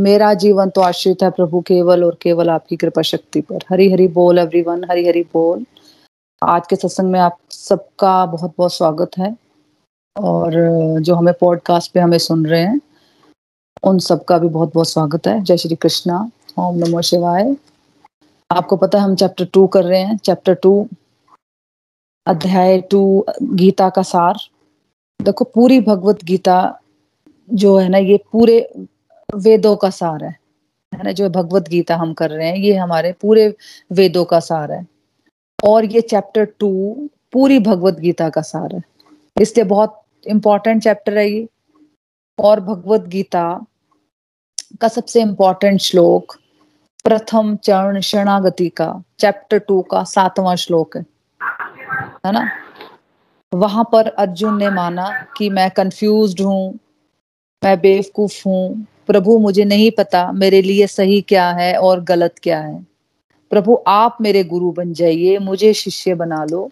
मेरा जीवन तो आश्रित है प्रभु, केवल और केवल आपकी कृपा शक्ति पर। हरी हरी बोल एवरीवन हरी हरी बोल। आज के सत्संग में आप सबका बहुत बहुत स्वागत है। और जो हमें पॉडकास्ट पे हमें सुन रहे हैं, उन सबका भी बहुत बहुत स्वागत है। जय श्री कृष्णा। ओम नमो शिवाय। आपको पता है हम चैप्टर टू कर रहे हैं। चैप्टर टू अध्याय टू गीता का सार। देखो, पूरी भगवत गीता जो है ना, ये पूरे वेदों का सार है। है ना? जो भगवत गीता हम कर रहे हैं, ये हमारे पूरे वेदों का सार है। और ये चैप्टर टू पूरी भगवत गीता का सार है। इसलिए बहुत इंपॉर्टेंट चैप्टर है ये। और भगवत गीता का सबसे इंपॉर्टेंट श्लोक प्रथम चरण शरणागति का चैप्टर टू का सातवां श्लोक है। है ना? वहाँ पर अर्जुन ने माना कि मैं कंफ्यूज्ड हूँ, मैं बेवकूफ़ हूँ प्रभु, मुझे नहीं पता मेरे लिए सही क्या है और गलत क्या है। प्रभु, आप मेरे गुरु बन जाइए, मुझे शिष्य बना लो,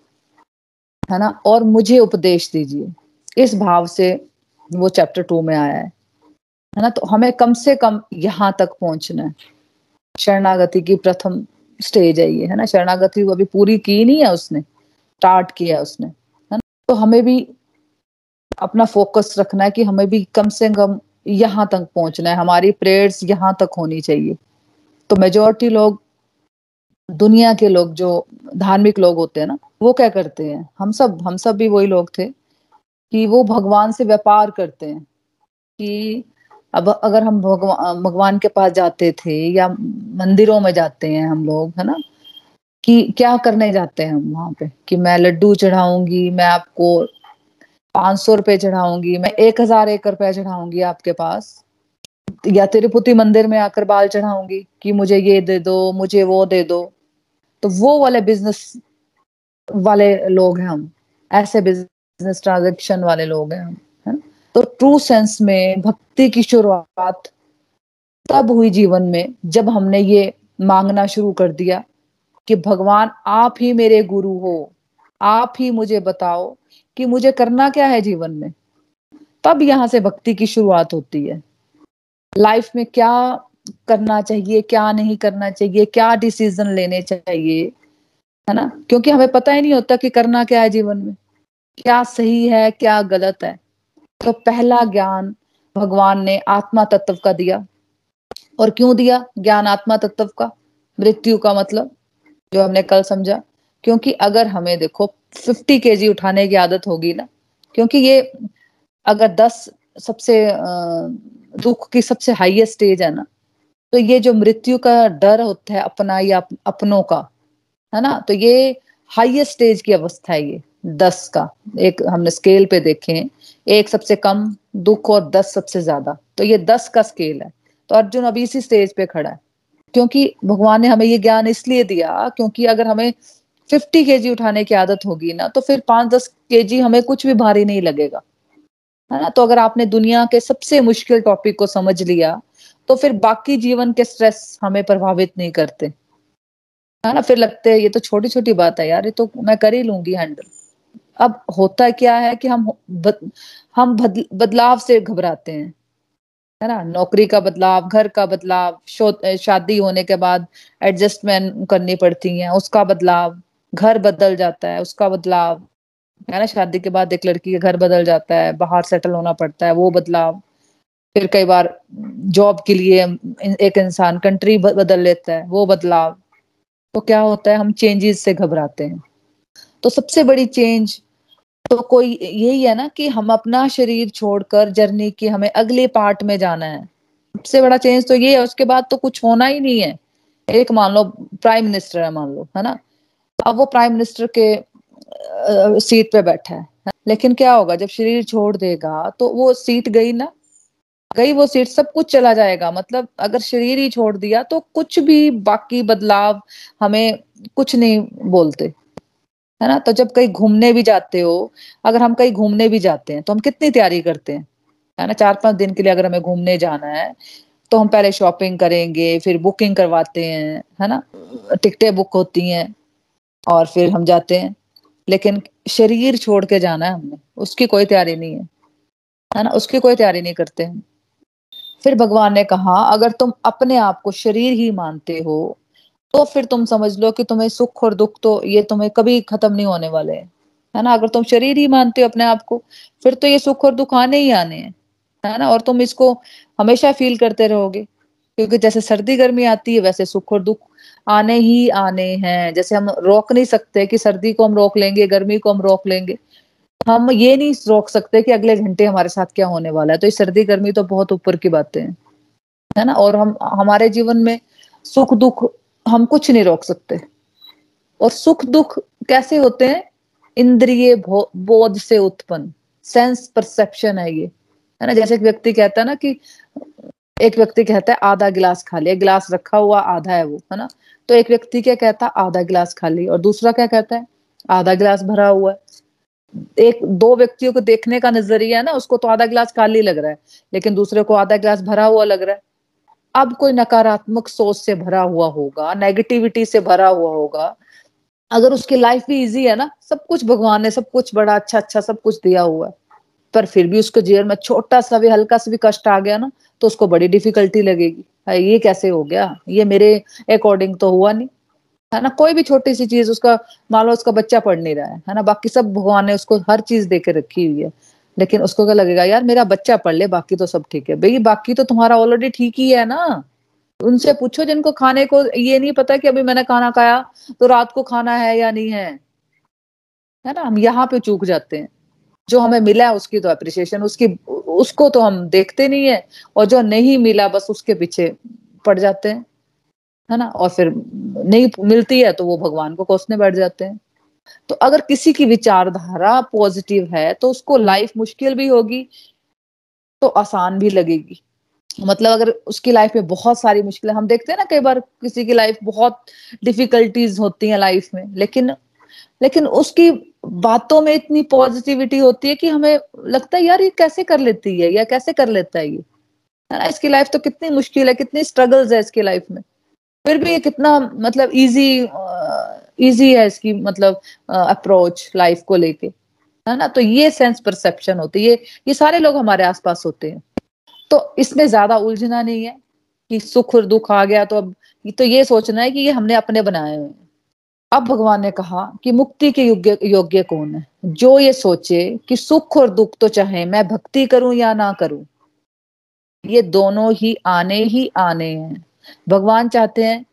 है ना, और मुझे उपदेश दीजिए। इस भाव से वो चैप्टर टू में आया है है ना तो हमें कम से कम यहाँ तक पहुँचना है। शरणागति की प्रथम स्टेज है ये, है ना, शरणागति वो अभी पूरी की नहीं है उसने स्टार्ट किया है उसने, है ना तो हमें भी अपना फोकस रखना है कि हमें भी कम से कम यहाँ तक पहुँचना है। हमारी प्रेयर्स यहाँ तक होनी चाहिए। तो मेजोरिटी लोग, दुनिया के लोग जो धार्मिक लोग होते हैं ना, वो क्या करते हैं? हम सब हम सब भी वही लोग थे कि वो भगवान से व्यापार करते हैं कि अब अगर हम भगवान भगवान के पास जाते थे या मंदिरों में जाते हैं हम लोग, है ना, कि क्या करने जाते हैं हम वहाँ पे? कि मैं लड्डू चढ़ाऊँगी, मैं आपको पाँच सौ रुपए चढ़ाऊँगी, मैं एक हज़ार एक रुपया चढ़ाऊँगी आपके पास। या तिरुपति मंदिर में आकर बाल चढ़ाऊँगी कि मुझे ये दे दो, मुझे वो दे दो। तो वो वाले बिज़नेस वाले लोग हैं हम। ऐसे बिज़नेस ट्रांजेक्शन वाले लोग हैं हम, है ना? तो ट्रू सेंस में, भक्ति की शुरुआत तब हुई जीवन में जब हमने ये मांगना शुरू कर दिया कि भगवान, आप ही मेरे गुरु हो, आप ही मुझे बताओ कि मुझे करना क्या है जीवन में? तब यहाँ से भक्ति की शुरुआत होती है। लाइफ में क्या करना चाहिए, क्या नहीं करना चाहिए, क्या डिसीज़न लेने चाहिए, है ना? क्योंकि हमें पता ही नहीं होता कि करना क्या है जीवन में। क्या सही है, क्या गलत है। तो पहला ज्ञान भगवान ने आत्मा तत्व का दिया। और क्यों दिया? ज्ञान आत्मा तत्व का। मृत्यु का मतलब जो हमने कल समझा। क्योंकि अगर हमें देखो फिफ्टी के उठाने की आदत होगी ना, क्योंकि ये अगर दस सबसे दुख की सबसे हाईएस्ट स्टेज है ना तो ये जो मृत्यु का डर होता है अपना या अपनों का, है ना तो ये हाईएस्ट स्टेज की अवस्था है ये, दस का। एक हमने स्केल पे देखे एक सबसे कम, दुख और दस सबसे ज़्यादा तो ये दस का स्केल है। तो अर्जुन अभी इसी स्टेज पे खड़ा है, क्योंकि भगवान ने हमें ये ज्ञान इसलिए दिया, क्योंकि अगर हमें फिफ्टी के उठाने की आदत होगी ना तो फिर पाँच दस के हमें कुछ भी भारी नहीं लगेगा। है ना? तो अगर आपने दुनिया के सबसे मुश्किल टॉपिक को समझ लिया तो फिर बाकी जीवन के स्ट्रेस हमें प्रभावित नहीं करते। है ना? फिर लगते हैं ये तो छोटी छोटी बात है यार ये तो मैं कर ही लूँगी हैंडल अब होता क्या है कि हम बद, हम बद, बदलाव से घबराते हैं। है ना? नौकरी का बदलाव घर का बदलाव शादी होने के बाद एडजस्टमेंट करनी पड़ती है उसका बदलाव। घर बदल जाता है, उसका बदलाव। है ना, शादी के बाद एक लड़की का घर बदल जाता है, बाहर सेटल होना पड़ता है, वो बदलाव। फिर कई बार जॉब के लिए एक इंसान कंट्री बदल लेता है, वो बदलाव। तो क्या होता है, हम चेंजेस से घबराते हैं। तो सबसे बड़ी चेंज तो कोई, यही है ना कि हम अपना शरीर छोड़कर जर्नी की हमें अगले पार्ट में जाना है। सबसे बड़ा चेंज तो ये है, उसके बाद तो कुछ होना ही नहीं है। एक मान लो प्राइम मिनिस्टर है मान लो, है ना? अब वो प्राइम मिनिस्टर के सीट पे बैठा है। लेकिन क्या होगा, जब शरीर छोड़ देगा तो वो सीट गई ना? गई वो सीट सब कुछ चला जाएगा। मतलब अगर शरीर ही छोड़ दिया तो कुछ भी बाकी बदलाव हमें कुछ नहीं बोलते। है ना? तो जब कहीं घूमने भी जाते हो, अगर हम कहीं घूमने भी जाते हैं तो हम कितनी तैयारी करते हैं? है ना? चार पाँच दिन के लिए अगर हमें घूमने जाना है तो हम पहले शॉपिंग करेंगे, फिर बुकिंग करवाते हैं, है ना? टिकटें बुक होती हैं। और फिर हम जाते हैं। लेकिन शरीर छोड़ के जाना है हमने। उसकी कोई तैयारी नहीं है। है ना? उसकी कोई तैयारी नहीं करते हम। फिर भगवान ने कहा, अगर तुम अपने आप को शरीर ही मानते हो तो फिर तुम समझ लो कि तुम्हें सुख और दुख तो ये तुम्हें कभी खत्म नहीं होने वाले हैं। है ना? अगर तुम शरीर ही मानते हो अपने आप को, फिर तो ये सुख और दुख आने ही आने हैं। है ना? और तुम इसको हमेशा फील करते रहोगे। क्योंकि जैसे सर्दी गर्मी आती है, वैसे सुख और दुख आने ही आने हैं। जैसे हम रोक नहीं सकते कि सर्दी को हम रोक लेंगे, गर्मी को हम रोक लेंगे। हम ये नहीं रोक सकते कि अगले घंटे हमारे साथ क्या होने वाला है। तो ये सर्दी, गर्मी तो बहुत ऊपर की बातें हैं, है ना? और हम, हमारे जीवन में सुख, दुख हम कुछ नहीं रोक सकते। और सुख, दुख कैसे होते हैं? इंद्रिय बोध से उत्पन्न। सेंस परसेप्शन है ये, है ना? जैसे एक व्यक्ति कहता है ना कि, एक व्यक्ति कहता है, आधा गिलास खा लिया, गिलास रखा हुआ आधा है वो, है ना? तो एक व्यक्ति क्या कहता है आधा गिलास खाली, और दूसरा क्या कहता है, आधा गिलास भरा हुआ है। एक, दो व्यक्तियों को देखने का नज़रिया है ना, उसको तो आधा गिलास खाली लग रहा है, लेकिन दूसरे को आधा गिलास भरा हुआ लग रहा है। अब कोई नकारात्मक सोच से भरा हुआ होगा नेगेटिविटी से भरा हुआ होगा, अगर उसकी लाइफ भी इजी है ना, सब कुछ भगवान ने सब कुछ बड़ा अच्छा अच्छा सब कुछ दिया हुआ है, पर फिर भी उसके जीवन में छोटा सा भी, हल्का सा भी कष्ट आ गया ना तो उसको बड़ी डिफिकल्टी लगेगी। ये कैसे हो गया? ये मेरे अकॉर्डिंग तो हुआ नहीं। है ना? कोई भी छोटी सी चीज़ उसका, मान लो उसका बच्चा पढ़ नहीं रहा है है ना? बाकी सब भगवान ने उसको हर चीज़ दे के रखी हुई है। लेकिन उसको क्या लगेगा, यार, मेरा बच्चा पढ़ ले, बाकी तो सब ठीक है। भाई, बाकी तो तुम्हारा ऑलरेडी ठीक ही है ना? उनसे पूछो जिनको खाने को, ये नहीं पता कि अभी मैंने खाना खाया तो रात को खाना है या नहीं है। है ना? हम यहाँ पे चूक जाते हैं। जो हमें मिला है, उसकी तो अप्रिसिएशन उसकी, उसको तो हम देखते नहीं है और जो नहीं मिला, बस उसके पीछे पड़ जाते हैं, है ना? और फिर नहीं मिलती है तो वो भगवान को कोसने बैठ जाते हैं। तो अगर किसी की विचारधारा पॉजिटिव है तो उसको लाइफ मुश्किल भी होगी तो आसान भी लगेगी। मतलब अगर उसकी लाइफ में बहुत सारी मुश्किलें, हम देखते हैं ना कई बार किसी की लाइफ बहुत डिफिकल्टीज होती हैं लाइफ में, लेकिन लेकिन उसकी बातों में इतनी पॉजिटिविटी होती है कि हमें लगता है, यार, ये कैसे कर लेती है? या कैसे कर लेता है ये? है ना, इसकी लाइफ तो कितनी मुश्किल है, कितनी स्ट्रगल्स है इसकी लाइफ में। फिर भी ये कितना मतलब इजी इजी है इसकी मतलब अप्रोच लाइफ को लेके। है ना तो ये सेंस परसेप्शन होती है। ये ये सारे लोग हमारे आसपास होते हैं। तो इसमें ज़्यादा उलझना नहीं है कि सुख और दुख आ गया तो अब तो ये सोचना है कि ये हमने अपने बनाए हुए हैं। अब भगवान ने कहा कि मुक्ति के योग्य योग्य कौन है? जो ये सोचे कि सुख और दुख तो चाहे मैं भक्ति करूँ या ना करूँ, ये दोनों ही आने ही आने हैं। भगवान चाहते हैं,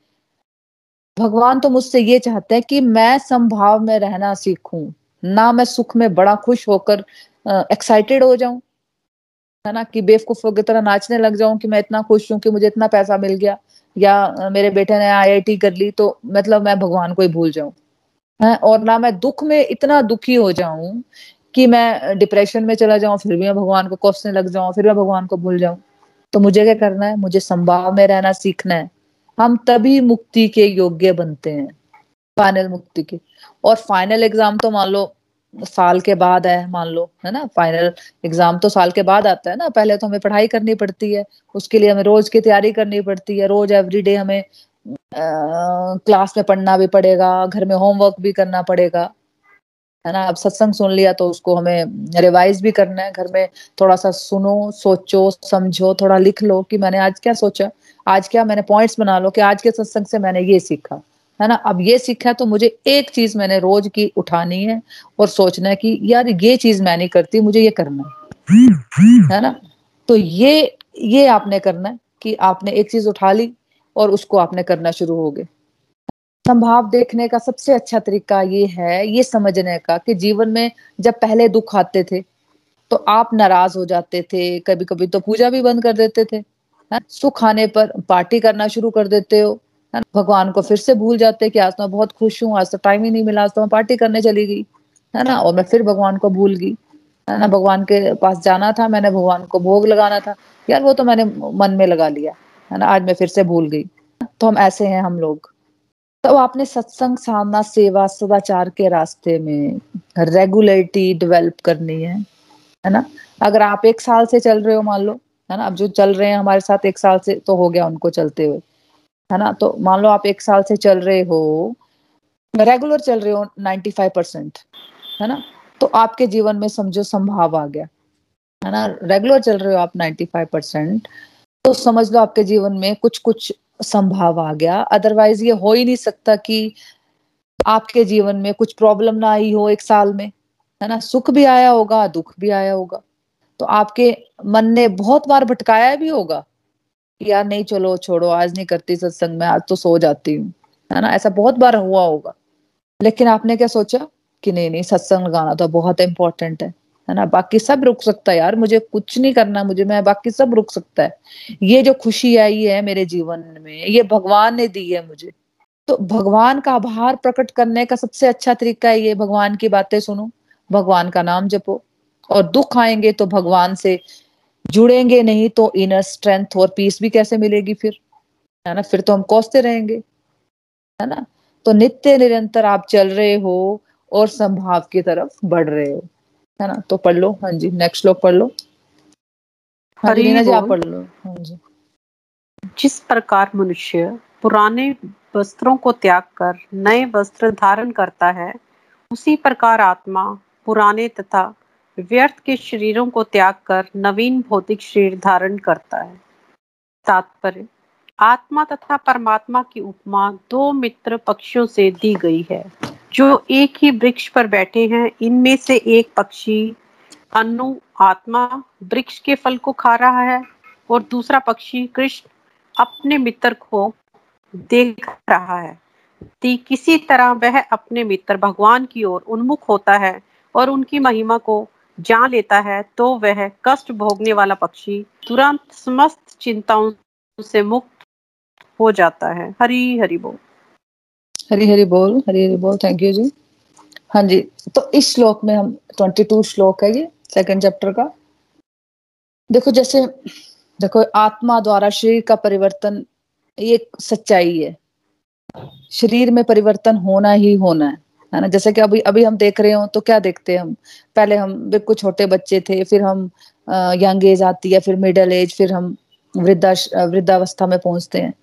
भगवान तो मुझसे ये चाहते हैं कि मैं संभाव में रहना सीखूं, ना मैं सुख में बड़ा खुश होकर एक्साइटेड हो जाऊँ। है ना कि बेवकूफों की तरह नाचने लग जाऊँ कि मैं इतना खुश हूँ कि मुझे इतना पैसा मिल गया। या मेरे बेटे ने आईआईटी कर ली तो मतलब मैं भगवान को ही भूल जाऊँ। है, और ना मैं दुख में इतना दुखी हो जाऊँ कि मैं डिप्रेशन में चला जाऊँ, फिर भी मैं भगवान को कोसने लग जाऊँ, फिर मैं भगवान को भूल जाऊँ। तो मुझे क्या करना है? मुझे संभाव में रहना सीखना है। हम तभी मुक्ति के योग्य बनते हैं फाइनल मुक्ति के। और फाइनल एग्ज़ाम तो मान लो साल के बाद है, मान लो, है ना? फाइनल एग्ज़ाम तो साल के बाद आता है ना? पहले तो हमें पढ़ाई करनी पड़ती है, उसके लिए हमें रोज की तैयारी करनी पड़ती है, रोज एवरीडे हमें क्लास में पढ़ना भी पड़ेगा, घर में होमवर्क भी करना पड़ेगा, है ना? अब सत्संग सुन लिया तो उसको हमें रिवाइज भी करना है, घर में थोड़ा सा सुनो, सोचो, समझो, थोड़ा लिख लो कि मैंने आज क्या सोचा, आज क्या मैंने पॉइंट्स बना लो कि आज के सत्संग से मैंने ये सीखा। है ना? अब ये सीखा तो मुझे एक चीज़ मैंने रोज की उठानी है और सोचना है कि यार ये चीज़ मैं नहीं करती, मुझे ये करना है। है ना? तो ये ये आपने करना है कि आपने एक चीज़ उठा ली और उसको आपने करना शुरू हो गए संभाव देखने का सबसे अच्छा तरीका ये है, ये समझने का कि जीवन में जब पहले दुख आते थे तो आप नाराज़ हो जाते थे कभी कभी तो पूजा भी बंद कर देते थे सुख आने पर पार्टी करना शुरू कर देते हो है भगवान को फिर से भूल जाते कि आज तो मैं बहुत खुश हूँ, आज तो टाइम ही नहीं मिला, आज तो मैं पार्टी करने चली गई, है ना? और मैं फिर भगवान को भूल गई, है ना? भगवान के पास जाना था, मैंने भगवान को भोग लगाना था। यार वो तो मैंने मन में लगा लिया, है ना? आज मैं फिर से भूल गई। तो हम ऐसे हैं हम लोग। तो आपने सत्संग, साधना, सेवा, सदाचार के रास्ते में रेगुलरिटी डेवलप करनी है है ना? अगर आप एक साल से चल रहे हो, मान लो, है ना? अब जो चल रहे हैं हमारे साथ एक साल से तो हो गया उनको चलते हुए। है ना? तो मान लो आप एक साल से चल रहे हो रेगुलर चल रहे हो नाइन्टी फाइव परसेंट है ना? तो आपके जीवन में समझो संभाव आ गया, है ना? रेगुलर चल रहे हो आप नाइन्टी फाइव परसेंट तो समझ लो आपके जीवन में कुछ कुछ संभाव आ गया। अदरवाइज़ ये हो ही नहीं सकता कि आपके जीवन में कुछ प्रॉब्लम ना आई हो एक साल में, है ना? सुख भी आया होगा, दुख भी आया होगा तो आपके मन ने बहुत बार भटकाया भी होगा। यार नहीं, चलो, छोड़ो, आज नहीं करती सत्संग, में आज तो सो जाती हूँ। है ना? ऐसा बहुत बार हुआ होगा। लेकिन आपने क्या सोचा? कि नहीं नहीं, सत्संग लगाना तो बहुत इंपॉर्टेंट है। है ना? बाकी सब रुक सकता है यार। मुझे कुछ नहीं करना, मुझे, मैं बाकी सब रुक सकता है। ये जो खुशी आई है मेरे जीवन में, ये भगवान ने दी है मुझे। तो भगवान का आभार प्रकट करने का सबसे अच्छा तरीका है ये, भगवान की बातें सुनो। भगवान का नाम जपो। और दुख आएँगे तो भगवान से जुड़ेंगे नहीं तो इनर स्ट्रेंथ और पीस भी कैसे मिलेगी फिर? है ना? फिर तो हम कोसते रहेंगे। है ना? तो नित्य निरंतर आप चल रहे हो और संभाव की तरफ़ बढ़ रहे हो। है ना? तो पढ़ लो। हाँ जी नेक्स्ट श्लोक पढ़ लो। हाँ जी जी आप पढ़ लो। हाँ जी। जिस प्रकार मनुष्य पुराने वस्त्रों को त्याग कर नए वस्त्र धारण करता है उसी प्रकार आत्मा पुराने तथा व्यर्थ के शरीरों को त्याग कर नवीन भौतिक शरीर धारण करता है। तात्पर्य, आत्मा तथा परमात्मा की उपमा दो मित्र पक्षियों से दी गई है। जो एक ही वृक्ष पर बैठे हैं, इनमें से एक पक्षी अनु आत्मा वृक्ष के फल को खा रहा है और दूसरा पक्षी कृष्ण अपने मित्र को देख रहा है। किसी तरह वह अपने मित्र भगवान की ओर उन्मुख होता है और उनकी महिमा को जान लेता है तो वह कष्ट भोगने वाला पक्षी तुरंत समस्त चिंताओं से मुक्त हो जाता है। हरी हरी बोल। हरी हरी बोल, हरी हरी बोल। Thank you ji. हाँ जी तो इस श्लोक में हम ट्वेंटी टू श्लोक है ये सेकंड चैप्टर का। देखो जैसे, देखो, आत्मा द्वारा शरीर का परिवर्तन ये सच्चाई है। शरीर में परिवर्तन होना ही होना है। है ना? जैसे कि अभी अभी हम देख रहे हो तो क्या देखते हैं हम? पहले हम बिल्कुल छोटे बच्चे थे, फिर हम यंग एज आती है, फिर मिडिल एज, फिर हम वृद्धा वृद्धावस्था में पहुँचते हैं,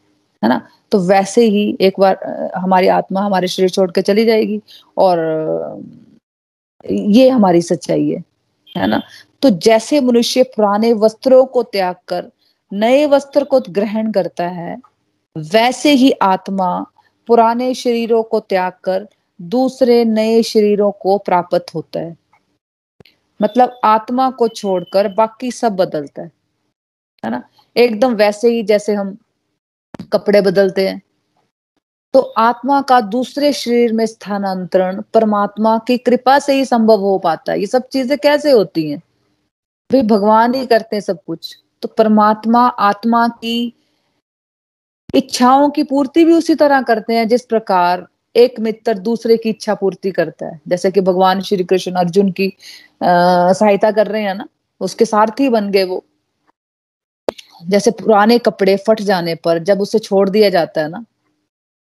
है ना? तो वैसे ही एक बार हमारी आत्मा हमारे शरीर छोड़ के चली जाएगी और, ये हमारी सच्चाई है है ना? तो जैसे मनुष्य पुराने वस्त्रों को त्याग कर, नए वस्त्र को ग्रहण करता है, वैसे ही आत्मा पुराने शरीरों को त्याग कर दूसरे नए शरीरों को प्राप्त होता है। मतलब आत्मा को छोड़कर बाकी सब बदलता है। है ना? एकदम वैसे ही जैसे हम कपड़े बदलते हैं। तो आत्मा का दूसरे शरीर में स्थानांतरण परमात्मा की कृपा से ही संभव हो पाता है। ये सब चीज़ें कैसे होती हैं? भाई भगवान ही करते हैं सब कुछ। तो परमात्मा आत्मा की इच्छाओं की पूर्ति भी उसी तरह करते हैं, जिस प्रकार एक मित्र दूसरे की इच्छा पूर्ति करता है। जैसे कि भगवान श्री कृष्ण अर्जुन की सहायता कर रहे हैं ना, उसके सारथी बन गए वो। जैसे पुराने कपड़े फट जाने पर जब उसे छोड़ दिया जाता है ना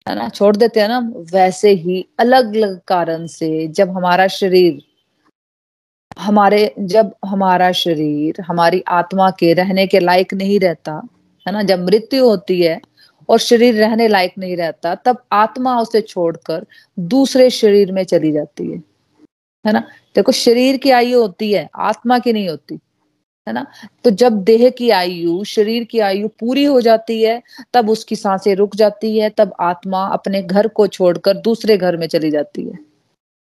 है ना, छोड़ देते हैं ना, वैसे ही अलग अलग कारण से जब हमारा शरीर, हमारे, जब हमारा शरीर हमारी आत्मा के रहने के लायक नहीं रहता, है ना, जब मृत्यु होती है और शरीर रहने लायक नहीं रहता, तब आत्मा उसे छोड़कर दूसरे शरीर में चली जाती है। है ना? देखो, शरीर की आयु होती है, आत्मा की नहीं होती, है ना? तो जब देह की आयु, शरीर की आयु पूरी हो जाती है, तब उसकी साँसें रुक जाती है, तब आत्मा अपने घर को छोड़कर दूसरे घर में चली जाती है।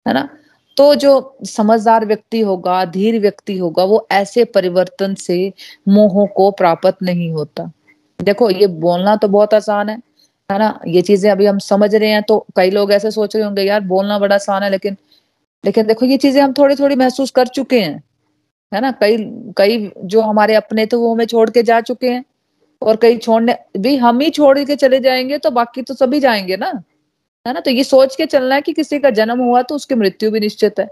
है ना? तो जो समझदार व्यक्ति होगा, धीर व्यक्ति होगा, वो ऐसे परिवर्तन से मोहों को प्राप्त नहीं होता। देखो, ये बोलना तो बहुत आसान है है ना? ये चीज़ें अभी हम समझ रहे हैं तो कई लोग ऐसे सोच रहे होंगे, यार, बोलना बड़ा आसान है, लेकिन लेकिन देखो, ये चीज़ें हम थोड़ी थोड़ी महसूस कर चुके हैं, है ना? कई कई जो हमारे अपने थे वो हमें छोड़ के जा चुके हैं, और कई छोड़ने, भी हम ही छोड़ के चले जाएँगे तो बाकी तो सभी जाएँगे ना? है ना? तो ये सोच के चलना है कि किसी का जन्म हुआ तो उसकी मृत्यु भी निश्चित है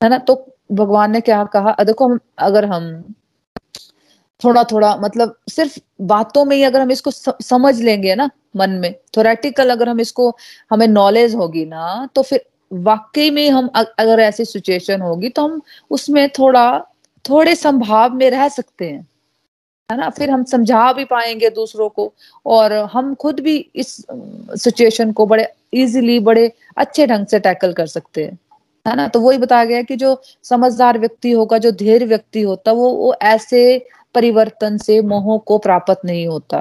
है ना? तो भगवान ने क्या कहा? देखो हम, अगर हम थोड़ा थोड़ा मतलब सिर्फ़ बातों में ही अगर हम इसको समझ लेंगे ना, मन में थोरेटिकल अगर हम इसको, हमें नॉलेज होगी ना तो फिर वाकई में हम अगर ऐसी सिचुएशन होगी तो हम उसमें थोड़ा, थोड़े संभाव में रह सकते हैं। है ना? फिर हम समझा भी पाएँगे दूसरों को और हम खुद भी इस सिचुएशन को बड़े इजीली बड़े अच्छे ढंग से टैकल कर सकते हैं। है ना? तो वही बताया गया कि जो समझदार व्यक्ति होगा, जो धैर्य व्यक्ति होता, वो वो ऐसे परिवर्तन से मोह को प्राप्त नहीं होता।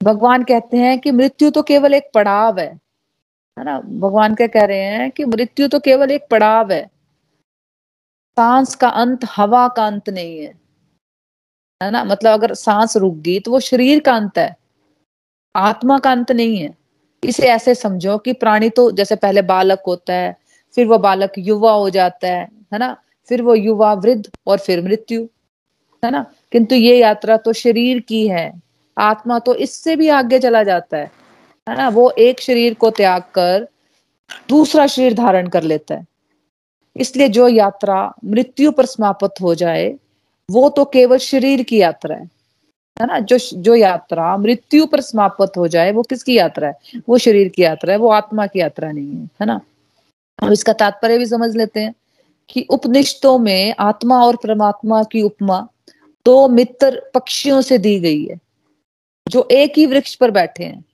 भगवान कहते हैं कि मृत्यु तो केवल एक पड़ाव है है ना? भगवान क्या कह रहे हैं कि मृत्यु तो केवल एक पड़ाव है। सांस का अंत हवा का अंत नहीं है है ना? मतलब अगर सांस रुक गई तो वो शरीर का अंत है, आत्मा का अंत नहीं है। इसे ऐसे समझो कि प्राणी तो जैसे पहले बालक होता है, फिर वो बालक युवा हो जाता है है ना? फिर वो युवा वृद्ध और फिर मृत्यु, है ना? किंतु ये यात्रा तो शरीर की है। आत्मा तो इससे भी आगे चला जाता है। है ना? वो एक शरीर को त्याग कर दूसरा शरीर धारण कर लेता है। इसलिए जो यात्रा मृत्यु पर समाप्त हो जाए, वो तो केवल शरीर की यात्रा है। है ना? जो जो यात्रा मृत्यु पर समाप्त हो जाए, वो किसकी यात्रा है? वो शरीर की यात्रा है, वो आत्मा की यात्रा नहीं है। है ना? हम इसका तात्पर्य भी समझ लेते हैं कि उपनिषदों में आत्मा और परमात्मा की उपमा दो मित्र पक्षियों से दी गई है जो एक ही वृक्ष पर बैठे हैं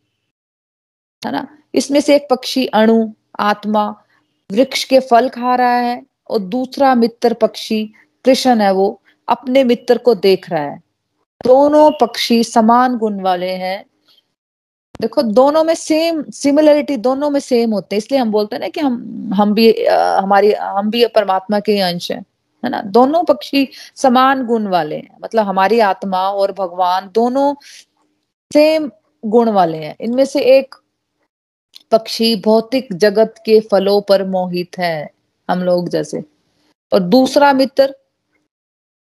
है ना? इसमें से एक पक्षी अणु आत्मा वृक्ष के फल खा रहा है और दूसरा मित्र पक्षी कृष्ण है वो अपने मित्र को देख रहा है। दोनों पक्षी समान गुण वाले हैं। देखो दोनों में सेम सिमिलरिटी दोनों में सेम होते हैं इसलिए हम बोलते हैं ना कि हम हम भी आ, हमारी हम भी परमात्मा के ही अंश हैं। है ना? दोनों पक्षी समान गुण वाले हैं। मतलब हमारी आत्मा और भगवान दोनों सेम गुण वाले हैं। इनमें से एक पक्षी भौतिक जगत के फलों पर मोहित है, हम लोग जैसे। और दूसरा मित्र,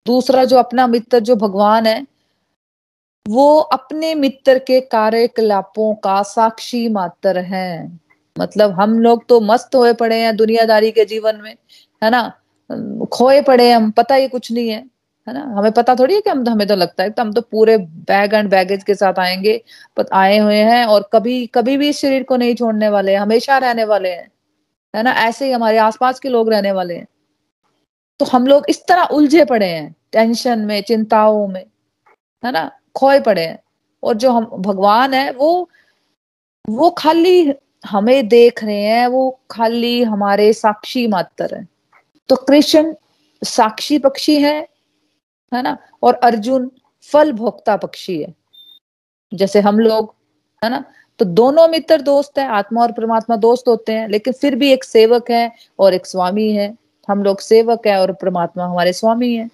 दूसरा जो अपना मित्र, जो भगवान है, वो अपने मित्र के कार्यकलापों का साक्षी मात्र है। मतलब हम लोग तो मस्त हुए पड़े हैं दुनियादारी के जीवन में, है ना? खोए पड़े हम पता ही कुछ नहीं है है ना? हमें पता थोड़ी है कि हम, हमें तो लगता है तो हम तो पूरे बैग एंड बैगेज के साथ आएँगे आए हुए हैं और कभी कभी भी इस शरीर को नहीं छोड़ने वाले हमेशा रहने वाले हैं, है ना? ऐसे ही हमारे आसपास के लोग रहने वाले हैं। तो हम लोग इस तरह उलझे पड़े हैं, टेंशन में, चिंताओं में, है ना? खोए पड़े हैं और जो हम, भगवान है, वो वो खाली हमें देख रहे हैं, वो खाली हमारे साक्षी मात्र है। तो कृष्ण साक्षी पक्षी है है ना? और अर्जुन फल भोक्ता पक्षी है। जैसे हम लोग, है ना? तो दोनों मित्र दोस्त है, आत्मा और परमात्मा दोस्त होते हैं, लेकिन फिर भी एक सेवक है और एक स्वामी है। हम लोग सेवक है और परमात्मा हमारे स्वामी है।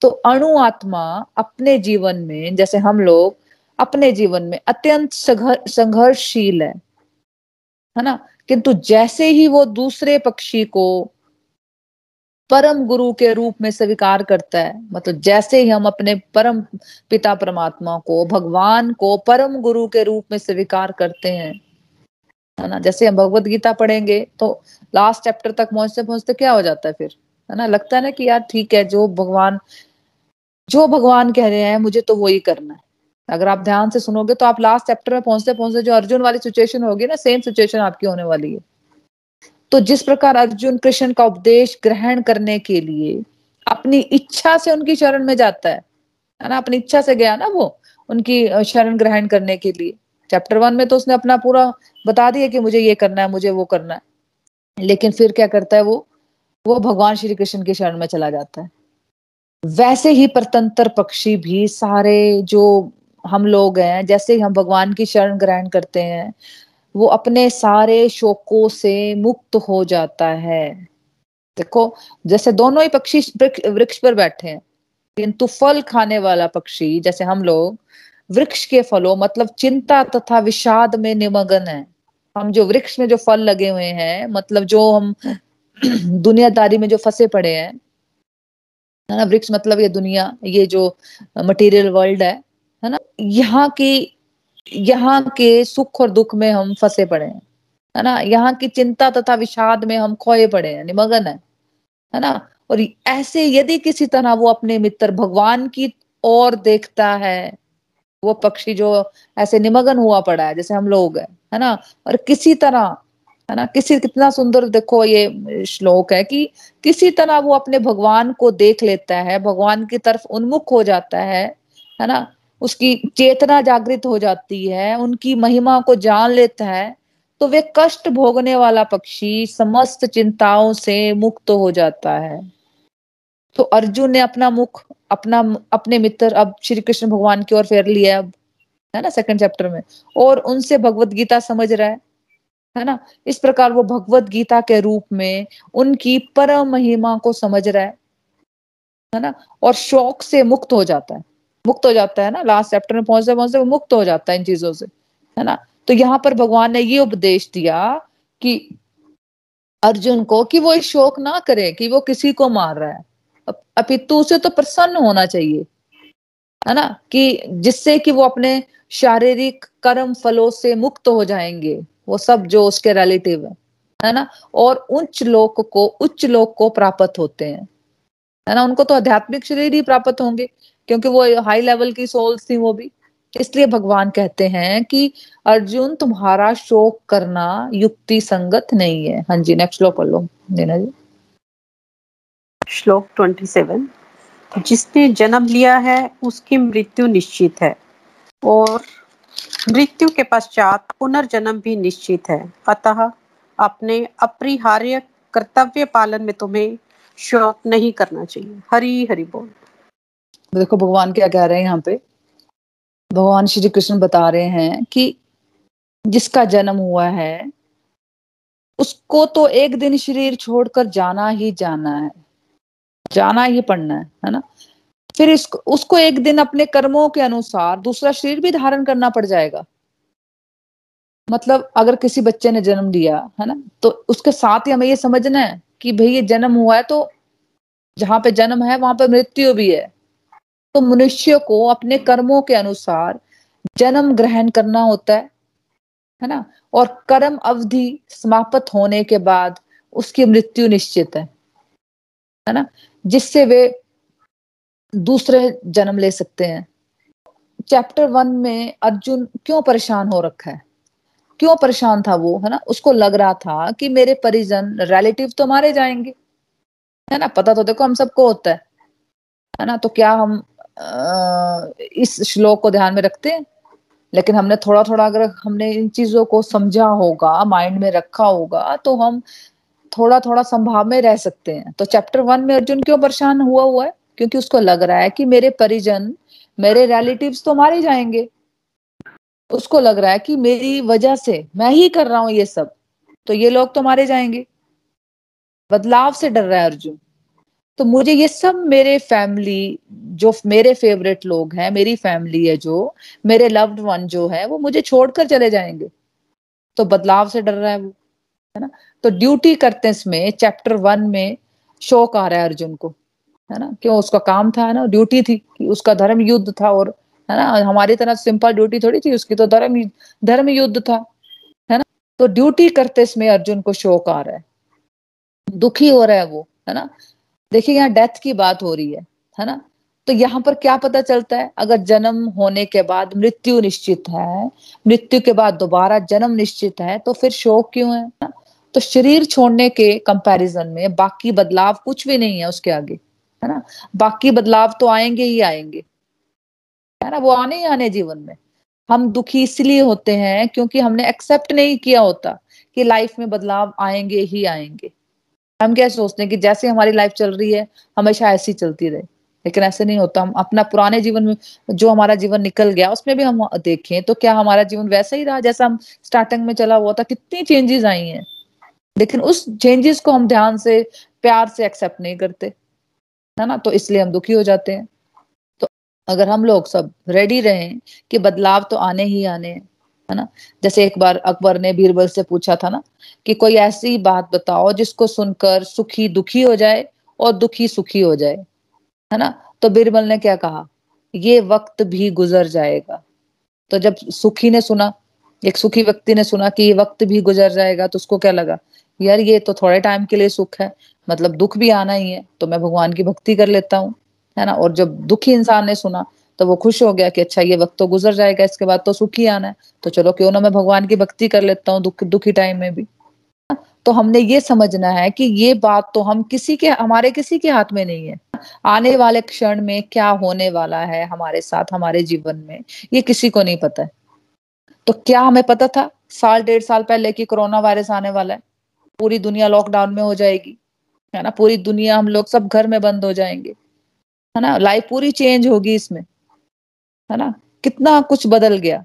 तो अणु आत्मा अपने जीवन में, जैसे हम लोग, अपने जीवन में अत्यंत संघर्षशील है। है ना? किंतु जैसे ही वो दूसरे पक्षी को परम गुरु के रूप में स्वीकार करता है। मतलब जैसे ही हम अपने परम पिता परमात्मा को, भगवान को परम गुरु के रूप में स्वीकार करते हैं, है ना? जैसे हम भगवत गीता पढ़ेंगे तो लास्ट चैप्टर तक पहुँचते पहुँचते क्या हो जाता है फिर? है ना? लगता है ना कि यार ठीक है, जो भगवान जो भगवान कह रहे हैं, मुझे तो वही करना है। अगर आप ध्यान से सुनोगे तो आप लास्ट चैप्टर में पहुँचते पहुँचते जो अर्जुन वाली सिचुएशन होगी ना सेम सिचुएशन आपकी होने वाली है। तो जिस प्रकार अर्जुन कृष्ण का उपदेश ग्रहण करने के लिए अपनी इच्छा से उनकी शरण में जाता है है ना? अपनी इच्छा से गया ना वो, उनकी शरण ग्रहण करने के लिए। चैप्टर वन में तो उसने अपना पूरा बता दिया कि मुझे ये करना है, मुझे वो करना है। लेकिन फिर क्या करता है वो? वो भगवान श्री कृष्ण की शरण में चला जाता है। वैसे ही परतंत्र पक्षी भी सारे जो हम लोग हैं, जैसे ही हम भगवान की शरण ग्रहण करते हैं वो अपने सारे शोकों से मुक्त हो जाता है। देखो, जैसे दोनों ही पक्षी वृक्ष पर बैठे हैं, किंतु फल खाने वाला पक्षी, जैसे हम लोग, वृक्ष के फलों मतलब चिंता तथा विषाद में निमग्न है। हम जो वृक्ष में जो फल लगे हुए हैं मतलब जो हम दुनियादारी में जो फंसे पड़े हैं, है ना, वृक्ष मतलब ये दुनिया, ये जो मटेरियल वर्ल्ड है है ना, यहाँ की यहाँ के सुख और दुख में हम फंसे पड़े हैं, है ना? यहाँ की चिंता तथा विषाद में हम खोए पड़े हैं, निमगन है है ना? और ऐसे यदि किसी तरह वो अपने मित्र भगवान की और देखता है, वो पक्षी जो ऐसे निमग्न हुआ पड़ा है, जैसे हम लोग है है ना? और किसी तरह, है ना? किसी, कितना सुंदर देखो ये श्लोक है कि किसी तरह वो अपने भगवान को देख लेता है, भगवान की तरफ़ उन्मुख हो जाता है है ना? उसकी चेतना जागृत हो जाती है, उनकी महिमा को जान लेता है तो वे कष्ट भोगने वाला पक्षी समस्त चिंताओं से मुक्त हो जाता है। तो अर्जुन ने अपना मुख, अपना, अपने मित्र अब श्री कृष्ण भगवान की ओर फेर लिया अब, है ना सेकंड चैप्टर में। और उनसे भगवत गीता समझ रहा है है ना? इस प्रकार वो भगवत गीता के रूप में उनकी परम महिमा को समझ रहा है है ना? और शौक से मुक्त हो जाता है। मुक्त हो जाता है ना लास्ट चैप्टर में पहुँचते पहुँचते वो मुक्त हो जाता है इन चीज़ों से, है ना? तो यहाँ पर भगवान ने ये उपदेश दिया कि अर्जुन को कि वो शोक ना करे कि वो किसी को मार रहा है। अपितु उसे तो प्रसन्न होना चाहिए, है ना? कि जिससे कि वो अपने शारीरिक कर्म फलों से मुक्त हो जाएँगे, वो सब जो उसके रिलेटिव है है ना? और उच्च लोक को, उच्च लोक को प्राप्त होते हैं। है ना, उनको तो आध्यात्मिक शरीर ही प्राप्त होंगे, क्योंकि वो हाई लेवल की सोल्स थी वो भी। इसलिए भगवान कहते हैं कि, अर्जुन, तुम्हारा शोक करना युक्ति संगत नहीं है। हाँ जी नेक्स्ट श्लोक पढ़ लो देना जी। श्लोक 27 जिसने जन्म लिया है, उसकी मृत्यु निश्चित है, और मृत्यु के पश्चात पुनर्जन्म भी निश्चित है। अतः अपने अपरिहार्य कर्तव्य पालन में तुम्हें शोक नहीं करना चाहिए। हरी हरी बोल। देखो, भगवान क्या कह रहे हैं यहाँ पे। भगवान श्री कृष्ण बता रहे हैं कि जिसका जन्म हुआ है, उसको तो एक दिन शरीर छोड़कर जाना ही जाना है। जाना ही पड़ना है है ना? फिर इसको उसको एक दिन अपने कर्मों के अनुसार दूसरा शरीर भी धारण करना पड़ जाएगा। मतलब अगर किसी बच्चे ने जन्म लिया, है ना? तो उसके साथ ही हमें ये समझना है कि भाई ये जन्म हुआ है तो जहाँ पे जन्म है, वहाँ पे मृत्यु भी है। तो मनुष्य को अपने कर्मों के अनुसार जन्म ग्रहण करना होता है है ना? और कर्म अवधि समाप्त होने के बाद उसकी मृत्यु निश्चित है है ना? जिससे वे दूसरे जन्म ले सकते हैं। चैप्टर वन में अर्जुन क्यों परेशान हो रखा है? क्यों परेशान था वो है ना? उसको लग रहा था कि मेरे परिजन रिलेटिव तो मारे जाएँगे है ना? पता तो देखो हम सबको होता है है ना? तो क्या हम आ, इस श्लोक को ध्यान में रखते हैं? लेकिन हमने थोड़ा थोड़ा अगर हमने इन चीज़ों को समझा होगा माइंड में रखा होगा तो हम थोड़ा थोड़ा संभाव में रह सकते हैं। तो चैप्टर वन में अर्जुन क्यों परेशान हुआ हुआ है? क्योंकि उसको लग रहा है कि मेरे परिजन मेरे रिलेटिव्स तो मारे जाएँगे। उसको लग रहा है कि मेरी वजह से मैं ही कर रहा हूँ ये सब तो ये लोग तो मारे जाएँगे। बदलाव से डर रहा है अर्जुन। तो मुझे ये सब मेरे फैमिली जो मेरे फेवरेट लोग हैं, मेरी फैमिली है जो, मेरे लव्ड वन जो है, वो मुझे छोड़कर चले जाएँगे। तो बदलाव से डर रहा है वो, है ना? तो ड्यूटी करते इसमें चैप्टर वन में शौक आ रहा है अर्जुन को, है ना? क्यों? उसका काम था ना? ड्यूटी थी कि उसका धर्म युद्ध था और है ना? हमारी तरह सिंपल ड्यूटी थोड़ी थी, उसकी तो धर्म धर्म युद्ध था, है ना? तो ड्यूटी करते इसमें अर्जुन को शौक आ रहा है। दुखी हो रहा है वो, है ना? देखिए यहाँ डेथ की बात हो रही है है ना? तो यहाँ पर क्या पता चलता है? अगर जन्म होने के बाद मृत्यु निश्चित है, मृत्यु के बाद दोबारा जन्म निश्चित है तो फिर शोक क्यों है ना? तो शरीर छोड़ने के कंपैरिजन में बाकी बदलाव कुछ भी नहीं है उसके आगे, है ना? बाकी बदलाव तो आएँगे ही आएँगे। है ना, वो आने ही आने जीवन में। हम दुखी इसलिए होते हैं क्योंकि हमने एक्सेप्ट नहीं किया होता कि लाइफ में बदलाव आएँगे ही आएँगे। हम क्या सोचते हैं कि जैसे हमारी लाइफ चल रही है, हमेशा ऐसी चलती रहे। लेकिन ऐसे नहीं होता। हम अपना पुराने जीवन में जो हमारा जीवन निकल गया, उसमें भी हम देखें तो क्या हमारा जीवन वैसा ही रहा जैसा हम स्टार्टिंग में चला हुआ था? कितनी चेंजेस आई हैं। लेकिन उस चेंजेस को हम ध्यान से, प्यार से एक्सेप्ट नहीं करते। है ना? तो इसलिए हम दुखी हो जाते हैं। अगर हम लोग सब रेडी रहें कि बदलाव तो आने ही आने हैं ना? जैसे एक बार अकबर ने बीरबल से पूछा था ना कि कोई ऐसी बात बताओ जिसको सुनकर सुखी दुखी हो जाए और दुखी सुखी हो जाए, है ना? तो बीरबल ने क्या कहा? ये वक्त भी गुजर जाएगा। तो जब सुखी ने सुना, एक सुखी व्यक्ति ने सुना कि ये वक्त भी गुजर जाएगा तो उसको क्या लगा? यार ये तो थोड़े टाइम के लिए सुख है मतलब दुख भी आना ही है तो मैं भगवान की भक्ति कर लेता हूँ। है ना? और जब दुखी इंसान ने सुना तो वो खुश हो गया कि अच्छा ये वक्त तो गुजर जाएगा, इसके बाद तो सुखी आना है। तो चलो, क्यों ना मैं भगवान की भक्ति कर लेता हूँ दुख, दुखी टाइम में भी। तो हमने ये समझना है कि ये बात तो हम किसी के, हमारे किसी के हाथ में नहीं है। आने वाले क्षण में क्या होने वाला है हमारे साथ, हमारे जीवन में, ये किसी को नहीं पता है। तो क्या हमें पता था? साल, डेढ़ साल पहले कि कोरोना वायरस आने वाला है। पूरी दुनिया लॉकडाउन में हो जाएगी, है ना? पूरी दुनिया हम लोग सब घर में बंद हो जाएँगे। है ना? लाइफ पूरी चेंज होगी इसमें। है ना? कितना कुछ बदल गया।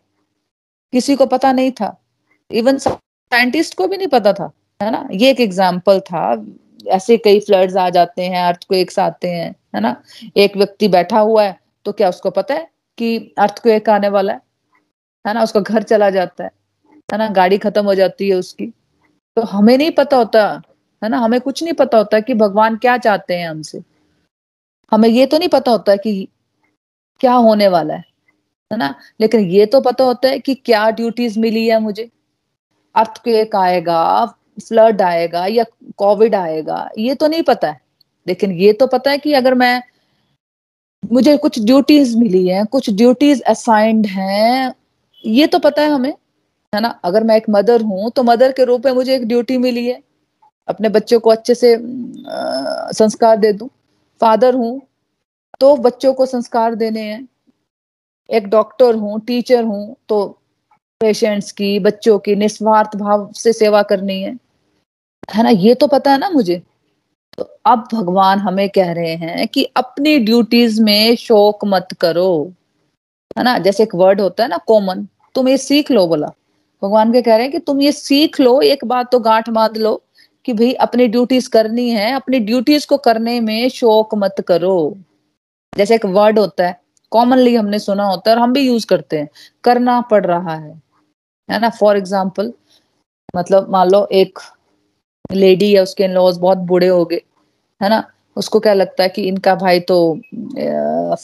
किसी को पता नहीं था। इवन साइंटिस्ट को भी नहीं पता था। है ना? ये एक एग्ज़ाम्पल था। ऐसे कई फ्लड्स आ जाते हैं अर्थ को आते हैं, है ना? एक व्यक्ति बैठा हुआ है तो क्या उसको पता है कि अर्थ को एक आने वाला है? है ना? उसका घर चला जाता है। है ना? गाड़ी खत्म हो जाती है उसकी। तो हमें नहीं पता होता, है ना? हमें कुछ नहीं पता होता कि भगवान क्या चाहते हैं हमसे। हमें ये तो नहीं पता होता है कि क्या होने वाला है है ना? लेकिन ये तो पता होता है कि क्या ड्यूटीज़ मिली है मुझे। अर्थ एक आएगा फ्लड आएगा या कोविड आएगा ये तो नहीं पता है। लेकिन ये तो पता है कि अगर मैं मुझे कुछ ड्यूटीज़ मिली हैं कुछ ड्यूटीज़ असाइंड हैं ये तो पता है हमें है ना? अगर मैं एक मदर हूँ तो मदर के रूप में मुझे एक ड्यूटी मिली है। अपने बच्चों को अच्छे से आ, संस्कार दे दूँ। फादर हूँ तो बच्चों को संस्कार देने हैं। एक डॉक्टर हूँ, टीचर हूँ तो पेशेंट्स की, बच्चों की निस्वार्थ भाव से सेवा करनी है। है ना? ये तो पता है ना मुझे। तो अब भगवान हमें कह रहे हैं कि अपनी ड्यूटीज़ में शोक मत करो। है ना? जैसे एक वर्ड होता है ना कॉमन तुम ये सीख लो बोला। भगवान के कह रहे हैं कि तुम ये सीख लो, एक बात तो गांठ बाँध लो। कि भाई अपनी ड्यूटीज़ करनी है, अपनी ड्यूटीज़ को करने में शोक मत करो। जैसे एक वर्ड होता है कॉमनली हमने सुना होता है और हम भी यूज़ करते हैं, करना पड़ रहा है। है ना? फॉर एग्ज़ाम्पल मतलब मान लो एक लेडी है उसके इन लॉज बहुत बूढ़े हो गए, है ना? उसको क्या लगता है कि इनका भाई तो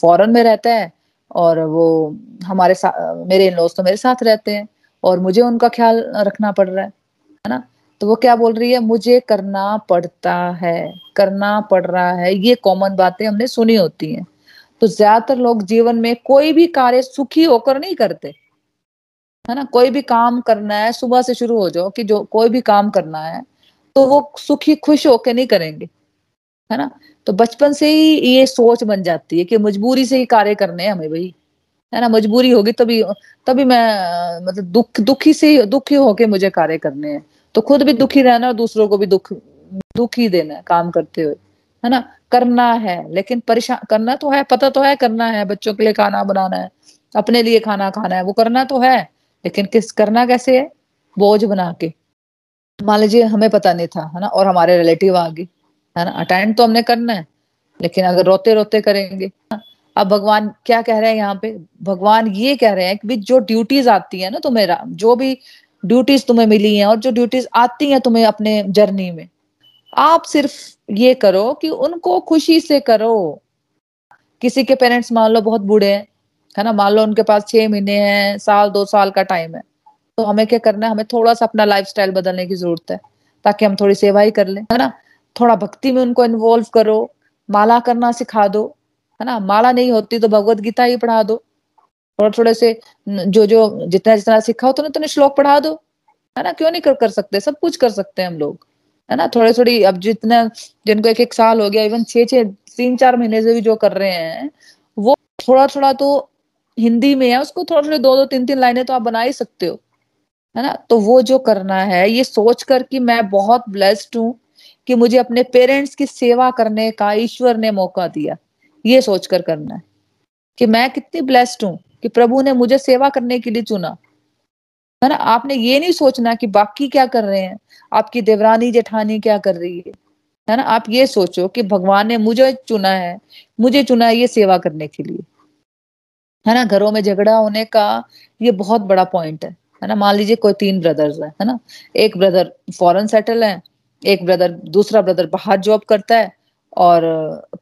फॉरेन में रहता है और वो हमारे साथ मेरे इन लॉज तो मेरे साथ रहते हैं और मुझे उनका ख्याल रखना पड़ रहा है है ना? तो वो क्या बोल रही है? मुझे करना पड़ता है, करना पड़ रहा है। ये कॉमन बातें हमने सुनी होती हैं। तो ज़्यादातर लोग जीवन में कोई भी कार्य सुखी होकर नहीं करते। है ना? कोई भी काम करना है, सुबह से शुरू हो जाओ कि जो कोई भी काम करना है तो वो सुखी, खुश होके नहीं करेंगे। है ना? तो बचपन से ही ये सोच बन जाती है कि मजबूरी से ही कार्य करने हैं हमें भाई। है ना? मजबूरी होगी तभी तभी मैं मतलब दुख, दुखी से दुखी होके मुझे कार्य करने हैं। तो खुद भी दुखी रहना और दूसरों को भी दुख दुख देना काम करते हुए, है ना? करना है, लेकिन परेशान, करना तो है, पता तो है करना है, बच्चों के लिए खाना बनाना है, अपने लिए खाना खाना है, वो करना तो है, लेकिन किस, करना कैसे है? बोझ बना के। मान लीजिए हमें पता नहीं था, है ना? और हमारे रिलेटिव आ गए, है ना? अटेंड तो हमने करना है, लेकिन अगर रोते रोते करेंगे, अब भगवान क्या कह रहे हैं यहाँ पे? भगवान ये कह रहे हैं कि जो ड्यूटीज़ आती है ना तुम्हें जो भी ड्यूटीज़ तुम्हें मिली हैं और जो ड्यूटीज़ आती हैं तुम्हें अपने जर्नी में। आप सिर्फ़ ये करो कि उनको खुशी से करो। किसी के पेरेंट्स मान लो बहुत बूढ़े हैं, है ना? मान लो उनके पास छह महीने हैं, साल, दो साल का टाइम है। तो हमें क्या करना है? हमें थोड़ा सा अपना लाइफ बदलने की ज़रूरत है, ताकि हम थोड़ी सेवा ही कर लें, है ना? थोड़ा भक्ति में उनको इन्वॉल्व करो। माला करना सिखा दो, है ना? माला नहीं होती तो भगवत गीता ही पढ़ा दो। थोड़े थोड़े से जो जो जितना जितना सीखा हो तो उतने श्लोक पढ़ा दो। है ना? क्यों नहीं कर, कर सकते? सब कुछ कर सकते हैं हम लोग। है ना? थोड़ी थोड़ी अब जितना जिनको एक एक साल हो गया इवन छह छह तीन चार महीने से भी जो कर रहे हैं वो थोड़ा थोड़ा तो हिंदी में है उसको थोड़ा थोड़ी दो दो तीन तीन लाइनें तो आप बना ही सकते हो। है ना? तो वो जो करना है ये सोच कर कि मैं बहुत ब्लेस्ड हूँ कि मुझे अपने पेरेंट्स की सेवा करने का ईश्वर ने मौका दिया। ये सोचकर करना है कि मैं कितनी ब्लेस्ड हूँ। कि प्रभु ने मुझे सेवा करने के लिए चुना। है ना? आपने ये नहीं सोचना कि बाकी क्या कर रहे हैं। आपकी देवरानी जेठानी क्या कर रही है? है ना? आप ये सोचो कि भगवान ने मुझे चुना है। मुझे चुना है ये सेवा करने के लिए। है ना? घरों में झगड़ा होने का ये बहुत बड़ा पॉइंट है। है ना? मान लीजिए कोई तीन ब्रदर्स है है ना? एक ब्रदर फॉरेन सेटल है, एक ब्रदर दूसरा ब्रदर बाहर जॉब करता है। और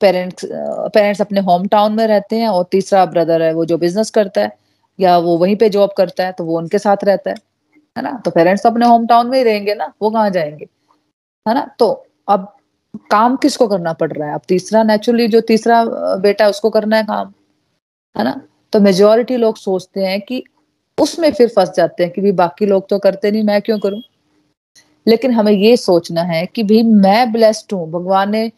पेरेंट्स पेरेंट्स अपने होम टाउन में रहते हैं और तीसरा ब्रदर है, वो जो बिज़नेस करता है, या वो वहीं पे जॉब करता है तो वो उनके साथ रहता है है ना? तो पेरेंट्स तो अपने होम टाउन में ही रहेंगे ना, वो कहाँ जाएँगे, है ना? तो अब काम किसको करना पड़ रहा है? अब तीसरा नेचुरली जो तीसरा बेटा है, उसको करना है काम, है ना? तो मेजोरिटी लोग सोचते हैं कि उसमें फिर फंस जाते हैं कि भी बाकी लोग तो करते नहीं, मैं क्यों करूँ? लेकिन हमें ये सोचना है कि भाई मैं ब्लेस्ड हूँ, भगवान ने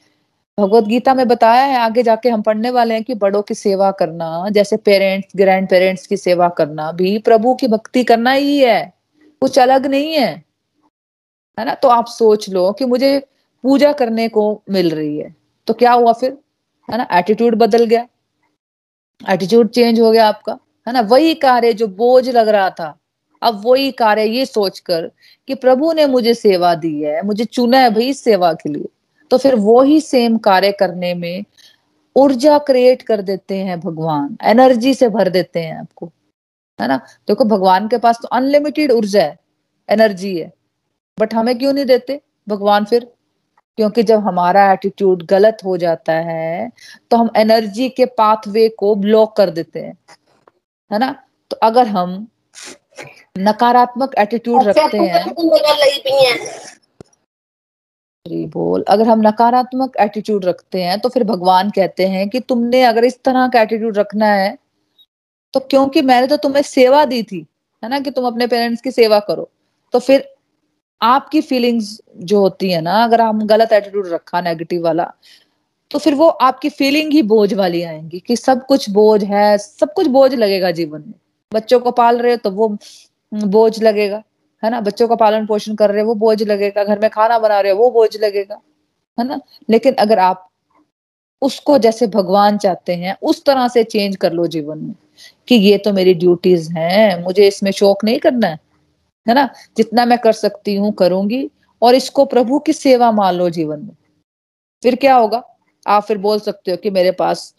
भगवत गीता में बताया है, आगे जाके हम पढ़ने वाले हैं कि बड़ों की सेवा करना, जैसे पेरेंट्स ग्रैंड पेरेंट्स की सेवा करना भी प्रभु की भक्ति करना ही है, कुछ अलग नहीं है। है ना? तो आप सोच लो कि मुझे पूजा करने को मिल रही है तो क्या हुआ फिर? है ना? एटीट्यूड बदल गया। एटीट्यूड चेंज हो गया आपका। है ना? वही कार्य जो बोझ लग रहा था, अब वही कार्य ये सोचकर कि प्रभु ने मुझे सेवा दी है, मुझे चुना है भाई सेवा के लिए। तो फिर वो ही सेम कार्य करने में ऊर्जा क्रिएट कर देते हैं भगवान एनर्जी से भर देते हैं आपको है ना? देखो भगवान के पास तो अनलिमिटेड ऊर्जा है एनर्जी है बट हमें क्यों नहीं देते भगवान फिर? क्योंकि जब हमारा एटीट्यूड गलत हो जाता है तो हम एनर्जी के पाथवे को ब्लॉक कर देते हैं है ना? तो अगर हम नकारात्मक एटीट्यूड रखते हैं? बोल। अगर हम नकारात्मक एटीट्यूड रखते हैं तो फिर भगवान कहते हैं कि तुमने अगर इस तरह का एटीट्यूड रखना है तो क्योंकि मैंने तो तुम्हें सेवा दी थी, है ना, कि तुम अपने पेरेंट्स की सेवा करो तो फिर आपकी फीलिंग्स जो होती है ना, अगर हम गलत एटीट्यूड रखा नेगेटिव वाला तो फिर वो आपकी फीलिंग ही बोझ वाली आएँगी कि सब कुछ बोझ है, सब कुछ बोझ लगेगा जीवन में। बच्चों को पाल रहे हो तो वो बोझ लगेगा। है ना? बच्चों का पालन पोषण कर रहे हो, वो बोझ लगेगा। घर में खाना बना रहे हो, वो बोझ लगेगा। है ना? लेकिन अगर आप उसको जैसे भगवान चाहते हैं, उस तरह से चेंज कर लो जीवन में कि ये तो मेरी ड्यूटीज़ हैं, मुझे इसमें शौक नहीं करना है। है ना? जितना मैं कर सकती हूँ, करूँगी और इसको प्रभु की सेवा मान लो जीवन में। फिर क्या होगा? आप फिर बोल सकते हो कि मेरे पास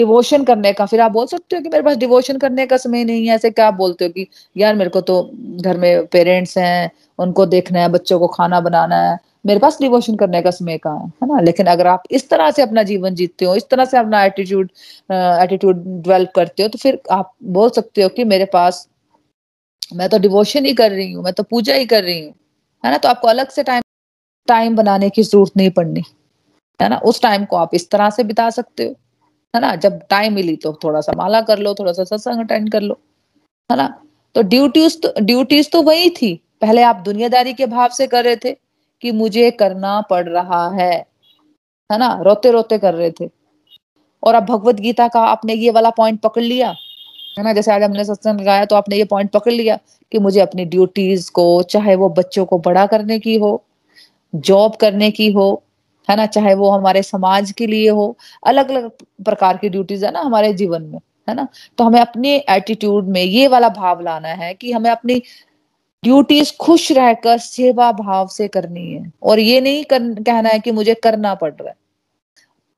डिवोशन करने का, फिर आप बोल सकते हो कि मेरे पास डिवोशन करने का समय नहीं है, ऐसे क्या आप बोलते हो कि यार मेरे को तो घर में पेरेंट्स हैं, उनको देखना है, बच्चों को खाना बनाना है, मेरे पास डिवोशन करने का समय कहाँ है है ना? लेकिन अगर आप इस तरह से अपना जीवन जीतते हो, इस तरह से अपना एटीट्यूड एटीट्यूड डेवलप करते हो तो फिर आप बोल सकते हो कि मेरे पास मैं तो डिवोशन ही कर रही हूँ, मैं तो पूजा ही कर रही हूँ, है ना? तो आपको अलग से टाइम टाइम बनाने की ज़रूरत नहीं पड़नी, है ना? उस टाइम को आप इस तरह से बिता सकते हो। है ना? जब टाइम मिली तो थोड़ा सा माला कर लो, थोड़ा सा सत्संग अटेंड कर लो, है ना? तो ड्यूटीज़ तो ड्यूटीज़ तो वही थी। पहले आप दुनियादारी के भाव से कर रहे थे कि मुझे करना पड़ रहा है है ना? रोते रोते कर रहे थे। और अब भगवत गीता का आपने ये वाला पॉइंट पकड़ लिया, है ना? जैसे आज हमने सत्संग लगाया तो आपने ये पॉइंट पकड़ लिया कि मुझे अपनी ड्यूटीज़ को, चाहे वो बच्चों को बड़ा करने की हो जॉब करने की हो है ना? चाहे वो हमारे समाज के लिए हो अलग अलग प्रकार की ड्यूटीज़ है ना हमारे जीवन में है ना? तो हमें अपने एटीट्यूड में ये वाला भाव लाना है कि हमें अपनी ड्यूटीज़ खुश रहकर सेवा भाव से करनी है। और ये नहीं कर, कहना है कि मुझे करना पड़ रहा है।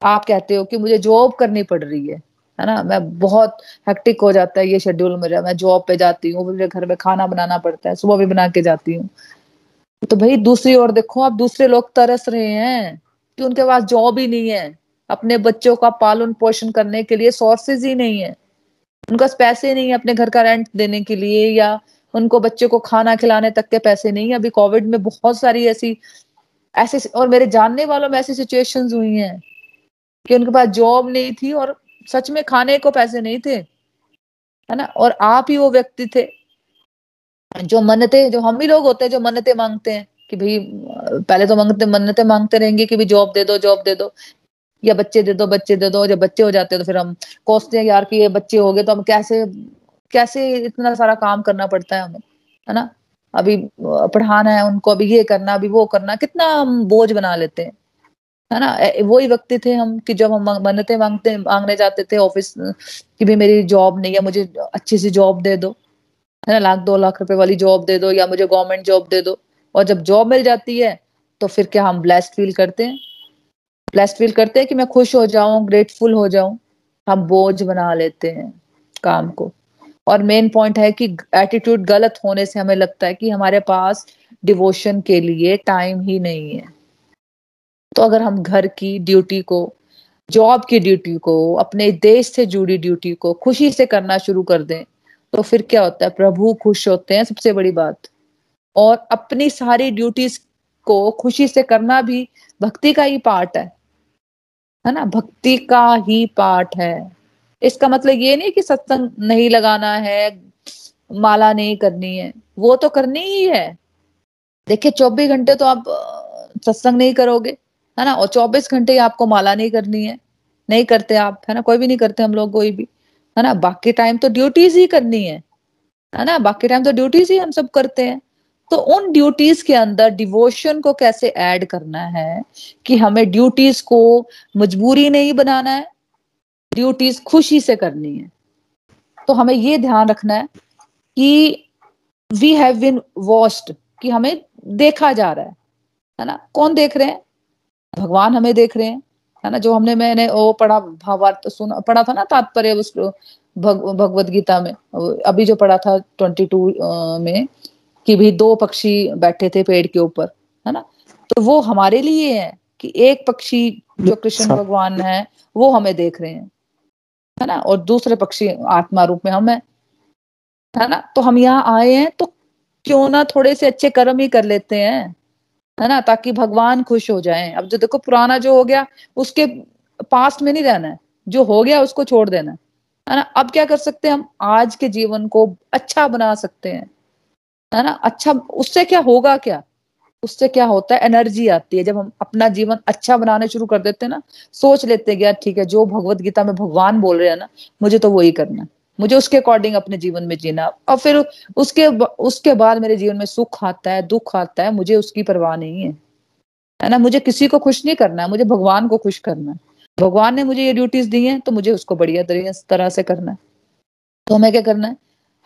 आप कहते हो कि मुझे जॉब करनी पड़ रही है है ना? मैं बहुत हेक्टिक हो जाता है ये शेड्यूल मेरा। मैं जॉब पे जाती हूँ मुझे घर में खाना बनाना पड़ता है सुबह भी बना के जाती हूँ। तो भाई दूसरी ओर देखो आप दूसरे लोग तरस रहे हैं। कि उनके पास जॉब ही नहीं है। अपने बच्चों का पालन पोषण करने के लिए सोर्सेज ही नहीं है। उनके पास पैसे नहीं है अपने घर का रेंट देने के लिए या उनको बच्चे को खाना खिलाने तक के पैसे नहीं है। अभी कोविड में बहुत सारी ऐसी, ऐसे और मेरे जानने वालों में ऐसी सिचुएशन हुई हैं कि उनके पास जॉब नहीं थी और सच में खाने को पैसे नहीं थे, है ना? और आप ही वो व्यक्ति थे जो मन्नते, जो हम ही लोग होते हैं, जो मन्नते मांगते हैं। कि भाई, पहले तो मांगते, मन्नते मांगते रहेंगे कि जॉब दे दो जॉब दे दो। या बच्चे दे दो, बच्चे दे दो, जब बच्चे हो जाते हैं तो फिर हम कोसते हैं यार कि ये बच्चे हो गए तो हम कैसे कैसे इतना सारा काम करना पड़ता है हमें, है ना? अभी पढ़ाना है उनको, अभी ये करना, अभी वो करना, कितना हम बोझ बना लेते हैं, है ना? वही व्यक्ति थे हम कि जब हम मन्नते मांगते, मांगने जाते थे ऑफ़िस कि भाई मेरी जॉब नहीं है, मुझे अच्छी सी जॉब दे दो, है ना? लाख, दो लाख रुपए वाली जॉब दे दो, या मुझे गवर्नमेंट जॉब दे दो। और जब जॉब मिल जाती है तो फिर क्या हम ब्लेस्ड फील करते हैं? ब्लेस्ड फील करते हैं कि मैं खुश हो जाऊँ ग्रेटफुल हो जाऊँ, हम बोझ बना लेते हैं काम को। और मेन पॉइंट है कि एटीट्यूड गलत होने से हमें लगता है कि हमारे पास डिवोशन के लिए टाइम ही नहीं है। तो अगर हम घर की ड्यूटी को जॉब की ड्यूटी को, अपने देश से जुड़ी ड्यूटी को खुशी से करना शुरू कर दें तो फिर क्या होता है? प्रभु खुश होते हैं, सबसे बड़ी बात। और अपनी सारी ड्यूटीज़ को खुशी से करना भी भक्ति का ही पार्ट है। है ना? भक्ति का ही पार्ट है। इसका मतलब ये नहीं कि सत्संग नहीं लगाना है, माला नहीं करनी है। वो तो करनी ही है। देखिए, चौबीस घंटे तो आप सत्संग नहीं करोगे, है ना? और चौबीस घंटे आपको माला नहीं करनी है। नहीं करते आप, है ना? कोई भी नहीं करते हम लोग, कोई भी। है ना? बाकी टाइम तो ड्यूटीज़ ही करनी है। है ना? बाकी टाइम तो ड्यूटीज़ ही हम सब करते हैं। तो उन ड्यूटीज़ के अंदर डिवोशन को कैसे ऐड करना है कि हमें ड्यूटीज़ को मजबूरी नहीं बनाना है ड्यूटीज़ खुशी से करनी है? तो हमें ये ध्यान रखना है कि वी हैव बिन वॉस्ट कि हमें देखा जा रहा है है ना? कौन देख रहे हैं? भगवान हमें देख रहे हैं है ना? जो हमने मैंने वो पढ़ा भावार्थ सुना पढ़ा था ना तात्पर्य उस भग, भगवत गीता में अभी जो पढ़ा था ट्वेंटी टू में कि भी दो पक्षी बैठे थे पेड़ के ऊपर है ना? तो वो हमारे लिए है कि एक पक्षी जो कृष्ण अच्छा। भगवान है वो हमें देख रहे हैं है ना? और दूसरे पक्षी आत्मा रूप में हम है है ना? तो हम यहाँ आए हैं तो क्यों ना थोड़े से अच्छे कर्म ही कर लेते हैं है ना? ताकि भगवान खुश हो जाए। अब जो देखो पुराना जो हो गया उसके पास्ट में नहीं रहना है। जो हो गया उसको छोड़ देना है ना? अब क्या कर सकते हैं हम? आज के जीवन को अच्छा बना सकते हैं। है ना? अच्छा उससे क्या होगा क्या? उससे क्या होता है? एनर्जी आती है। जब हम अपना जीवन अच्छा बनाने शुरू कर देते हैं ना, सोच लेते हैं यार ठीक है, जो भगवत गीता में भगवान बोल रहे हैं ना, मुझे तो वही करना मुझे उसके अकॉर्डिंग अपने जीवन में जीना और फिर उसके उसके बाद मेरे जीवन में सुख आता है, दुख आता है, मुझे उसकी परवाह नहीं है। है ना? मुझे किसी को खुश नहीं करना है, मुझे भगवान को खुश करना है। भगवान ने मुझे ये ड्यूटीज़ दी हैं तो मुझे उसको बढ़िया तरह से करना है। तो हमें क्या करना है?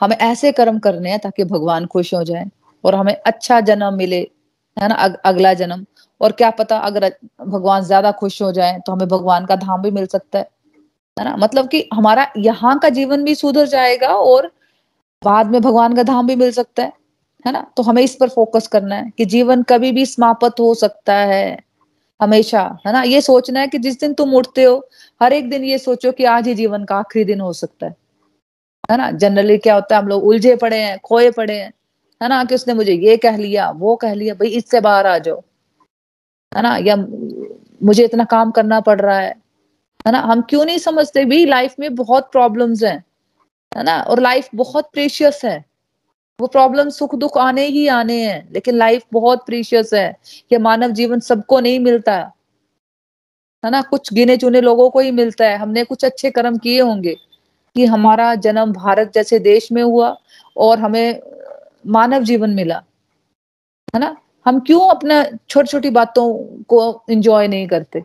हमें ऐसे कर्म करने हैं ताकि भगवान खुश हो जाए और हमें अच्छा जन्म मिले है ना अग, अगला जन्म। और क्या पता अगर भगवान ज़्यादा खुश हो जाए तो हमें भगवान का धाम भी मिल सकता है है ना। मतलब कि हमारा यहाँ का जीवन भी सुधर जाएगा और बाद में भगवान का धाम भी मिल सकता है है ना। तो हमें इस पर फोकस करना है कि जीवन कभी भी समाप्त हो सकता है हमेशा है ना। ये सोचना है कि जिस दिन तुम उठते हो हर एक दिन ये सोचो कि आज ही जीवन का आखिरी दिन हो सकता है। है ना? जनरली क्या होता है, हम लोग उलझे पड़े हैं, खोए पड़े हैं, है ना? कि उसने मुझे ये कह लिया, वो कह लिया, भाई इससे बाहर आ जाओ, है ना? या मुझे इतना काम करना पड़ रहा है है ना? हम क्यों नहीं समझते? भी लाइफ में बहुत प्रॉब्लम्स हैं, है ना? और लाइफ बहुत प्रीशियस है। वो प्रॉब्लम सुख दुख आने ही आने हैं, लेकिन लाइफ बहुत प्रीशियस है कि मानव जीवन सबको नहीं मिलता। है ना? कुछ गिने चुने लोगों को ही मिलता है। हमने कुछ अच्छे कर्म किए होंगे। कि हमारा जन्म भारत जैसे देश में हुआ और हमें मानव जीवन मिला है ना? हम क्यों अपना छोटी छोटी बातों को एंजॉय नहीं करते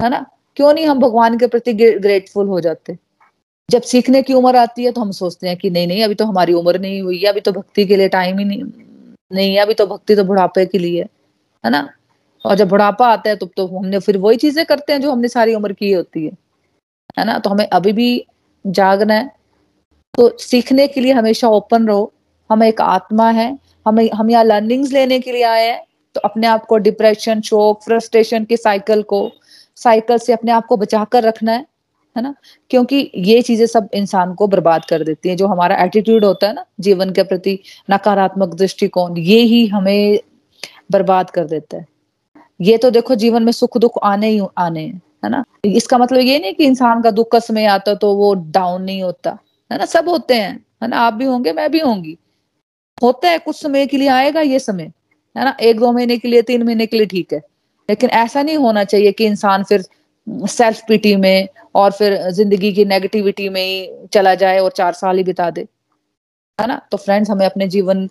है ना? क्यों नहीं हम भगवान के प्रति ग्रेटफुल हो जाते? जब सीखने की उम्र आती है तो हम सोचते हैं कि नहीं नहीं अभी तो हमारी उम्र नहीं हुई है अभी तो भक्ति के लिए टाइम ही नहीं नहीं है अभी तो भक्ति तो बुढ़ापे के लिए है ना? और जब बुढ़ापा आता है तो, तो हमने फिर वही चीज़ें करते हैं जो हमने सारी उम्र की होती है है ना? तो हमें अभी भी जागना है। तो सीखने के लिए हमेशा ओपन रहो। हम एक आत्मा है। हमें, हम यहाँ लर्निंग्स लेने के लिए आए हैं। तो अपने आप को डिप्रेशन शोक फ्रस्ट्रेशन के साइकिल को साइकिल से अपने आप को बचा कर रखना है है ना? क्योंकि ये चीज़ें सब इंसान को बर्बाद कर देती हैं। जो हमारा एटीट्यूड होता है ना, जीवन के प्रति नकारात्मक दृष्टिकोण, ये ही हमें बर्बाद कर देता है। ये तो देखो जीवन में सुख दुख आने ही आने हैं। है ना? इसका मतलब ये नहीं कि इंसान का दुख का समय आता तो वो डाउन नहीं होता, है ना? सब होते हैं, है ना? आप भी होंगे, मैं भी होंगी। होता है, कुछ समय के लिए आएगा ये समय, है ना? एक दो महीने के लिए, तीन महीने के लिए ठीक है। लेकिन ऐसा नहीं होना चाहिए कि इंसान फिर सेल्फ पिटी में और फिर ज़िंदगी की नेगेटिविटी में ही चला जाए और चार साल ही बिता दे, है ना? तो फ्रेंड्स हमें अपने जीवन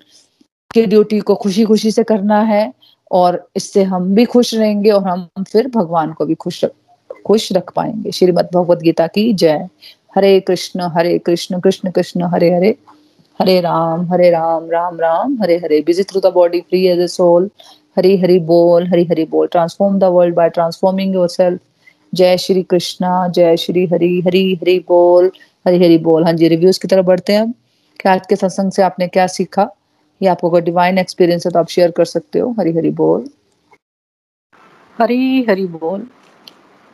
की ड्यूटी को खुशी खुशी से करना है और इससे हम भी खुश रहेंगे और हम फिर भगवान को भी खुश खुश रख पाएँगे। श्रीमद भगवद गीता की जय। Hare Krishna Hare Krishna Krishna Krishna, Hare Hare. Hare Ram Hare Ram Ram Ram, Hare Hare. Busy through the body free as a soul Hari Hari बोल, हरी हरी बोल। Transform the world by transforming yourself जय श्री कृष्णा, जय श्री हरी हरी हरी बोल, हरी हरी बोल। हाँ जी reviews की तरफ़ बढ़ते हैं क्या आज के सत्संग से आपने क्या सीखा? ये आपको अगर डिवाइन एक्सपीरियंस है तो आप शेयर कर सकते हो। हरी हरी बोल। हरी हरी बोल।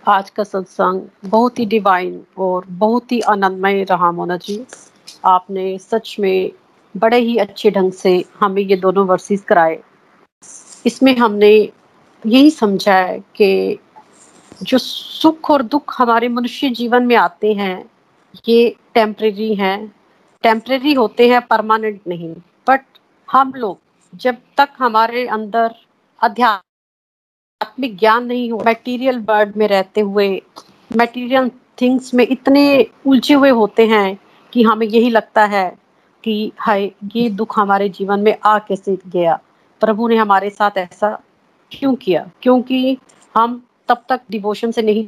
आज का सत्संग बहुत ही डिवाइन और बहुत ही आनंदमय रहा, मोना जी। आपने सच में बड़े ही अच्छे ढंग से हमें ये दोनों वर्सेस कराए। इसमें हमने यही समझा है कि जो सुख और दुख हमारे मनुष्य जीवन में आते हैं, ये टेम्परेरी हैं। टेम्परेरी होते हैं परमानेंट नहीं। बट हम लोग जब तक हमारे अंदर आध्यात्मिक ज्ञान नहीं हो मटेरियल वर्ल्ड में रहते हुए मटेरियल थिंग्स में इतने उलझे हुए होते हैं कि हमें यही लगता है कि, हाय, ये दुख हमारे जीवन में आ कैसे गया? प्रभु ने हमारे साथ ऐसा क्यों किया? क्योंकि हम तब तक डिवोशन से नहीं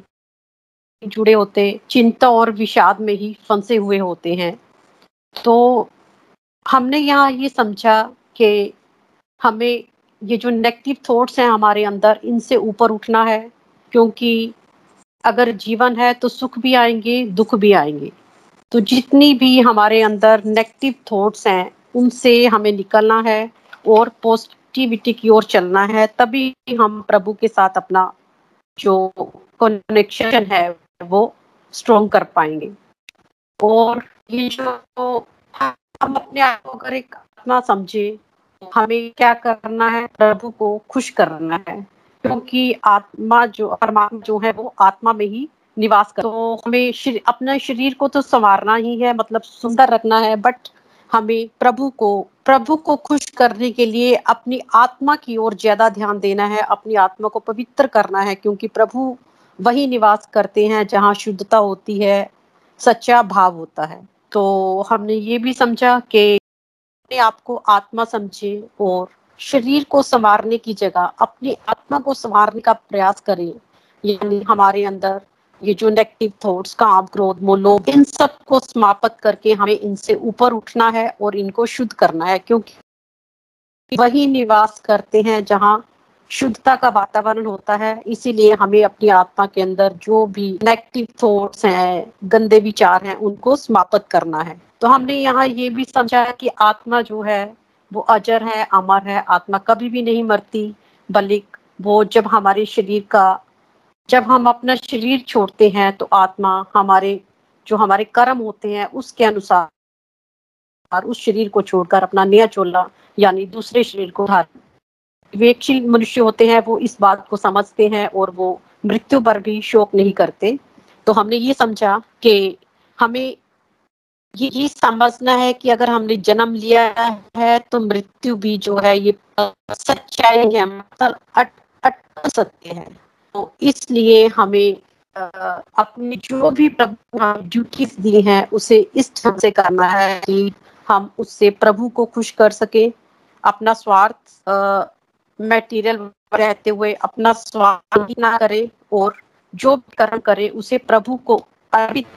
जुड़े होते, चिंता और विषाद में ही फंसे हुए होते हैं। तो हमने यहाँ ये समझा कि हमें ये जो नेगेटिव थॉट्स हैं हमारे अंदर, इनसे ऊपर उठना है, क्योंकि अगर जीवन है तो सुख भी आएँगे, दुख भी आएँगे। तो जितनी भी हमारे अंदर नेगेटिव थॉट्स हैं, उनसे हमें निकलना है और पॉजिटिविटी की ओर चलना है, तभी हम प्रभु के साथ अपना जो कनेक्शन है, वो स्ट्रॉन्ग कर पाएँगे। और ये जो हम अपने आप को अगर एक आत्मा समझे हमें क्या करना है? प्रभु को खुश करना है। क्योंकि आत्मा जो परमात्मा जो है वो आत्मा में ही निवास कर तो हमें शर, अपने शरीर को तो संवारना ही है मतलब सुंदर रखना है बट हमें प्रभु को प्रभु को खुश करने के लिए अपनी आत्मा की ओर ज़्यादा ध्यान देना है अपनी आत्मा को पवित्र करना है क्योंकि प्रभु वही निवास करते हैं जहाँ शुद्धता होती है सच्चा भाव होता है। तो हमने ये भी समझा कि अपने आप को आत्मा समझे और शरीर को संवारने की जगह अपनी आत्मा को संवारने का प्रयास करें। यानी हमारे अंदर ये जो नेगेटिव थॉट्स काम, क्रोध मोलोभ इन सबको समाप्त करके हमें इनसे ऊपर उठना है और इनको शुद्ध करना है, क्योंकि वही निवास करते हैं जहाँ शुद्धता का वातावरण होता है। इसीलिए हमें अपनी आत्मा के अंदर जो भी नेगेटिव थॉट्स हैं, गंदे विचार हैं, उनको समाप्त करना है। तो हमने यहाँ ये भी समझा है कि आत्मा जो है, वो अजर है, अमर है। आत्मा कभी भी नहीं मरती, बल्कि वो जब हमारे शरीर का, जब हम अपना शरीर छोड़ते हैं तो आत्मा हमारे, जो हमारे कर्म होते हैं, उसके अनुसार उस शरीर को छोड़कर अपना नया चोला, यानी दूसरे शरीर को धारण। विवेकशील मनुष्य होते हैं, वो इस बात को समझते हैं और वो मृत्यु पर भी शोक नहीं करते। तो हमने ये समझा कि हमें ये समझना है कि अगर हमने जन्म लिया है तो मृत्यु भी जो है ये सच्चाई है मतलब अट अट सत्य है। तो इसलिए हमें अपनी जो भी ड्यूटीज़ दी हैं, उसे इस ढंग से करना है कि हम उससे प्रभु को खुश कर सके, अपना स्वार्थ मटेरियल रहते हुए अपना स्वार्थ ना करे और जो कर्म करे, उसे प्रभु को अर्पित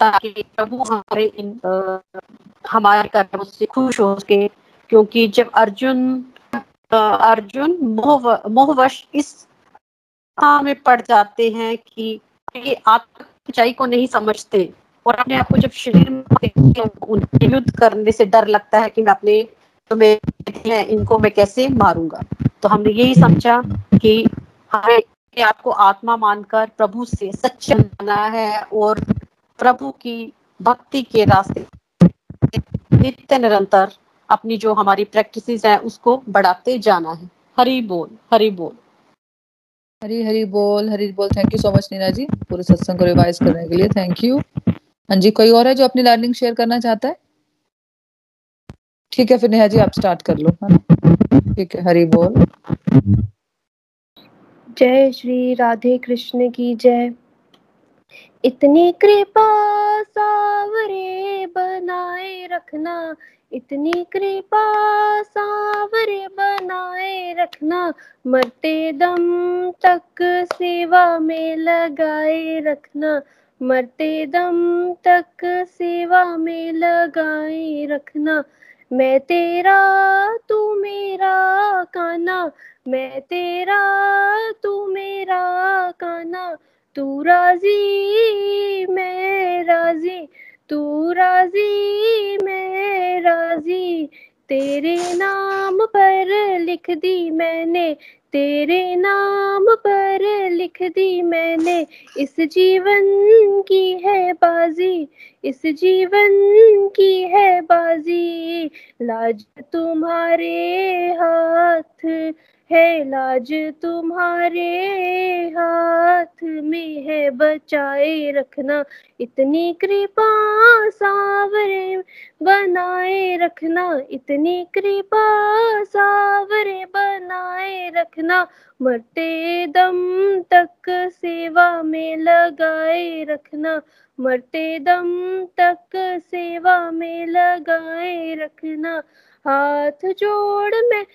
ताकि प्रभु हमारे इन हमारे कर्मों से खुश हो सके। क्योंकि जब अर्जुन अर्जुन मोह, मोहवश इस में पड़ जाते हैं कि ये आत्म को नहीं समझते और अपने आप को जब शरीर में युद्ध करने से डर लगता है कि मैं अपने तो मैं इनको मैं कैसे मारूँगा। तो हमने यही समझा कि हमें आपको आत्मा मानकर प्रभु से सच्चा है और प्रभु की भक्ति के रास्ते नित्य निरंतर अपनी जो हमारी प्रैक्टिस है उसको बढ़ाते जाना है। हरी बोल हरी बोल। हरी हरी बोल हरी बोल। Thank you so much Nina ji पूरे सत्संग को रिवाइज करने के लिए। थैंक यू हाँ जी कोई और है जो अपनी लर्निंग शेयर करना चाहता है? ठीक है फिर नेहा जी आप स्टार्ट कर लो। है। ठीक है हरी बोल। जय श्री राधे कृष्ण की जय। इतनी कृपा सावरे बनाए रखना, इतनी कृपा सावरे बनाए रखना, मरते दम तक सेवा में लगाए रखना, मरते दम तक सेवा में लगाए रखना, मैं तेरा तू मेरा काना, मैं तेरा तू मेरा काना तू राज़ी, मैं राज़ी। तू राज़ी, मैं राज़ी। तेरे नाम पर लिख दी मैंने, तेरे नाम पर लिख दी मैंने। इस जीवन की है बाजी, इस जीवन की है बाजी। लाज तुम्हारे हाथ है लाज तुम्हारे हाथ में है, बचाए रखना। इतनी कृपा सावरे बनाए रखना। इतनी कृपा सावरे बनाए रखना। मरते दम तक सेवा में लगाए रखना। मरते दम तक सेवा में लगाए रखना। हाथ जोड़ में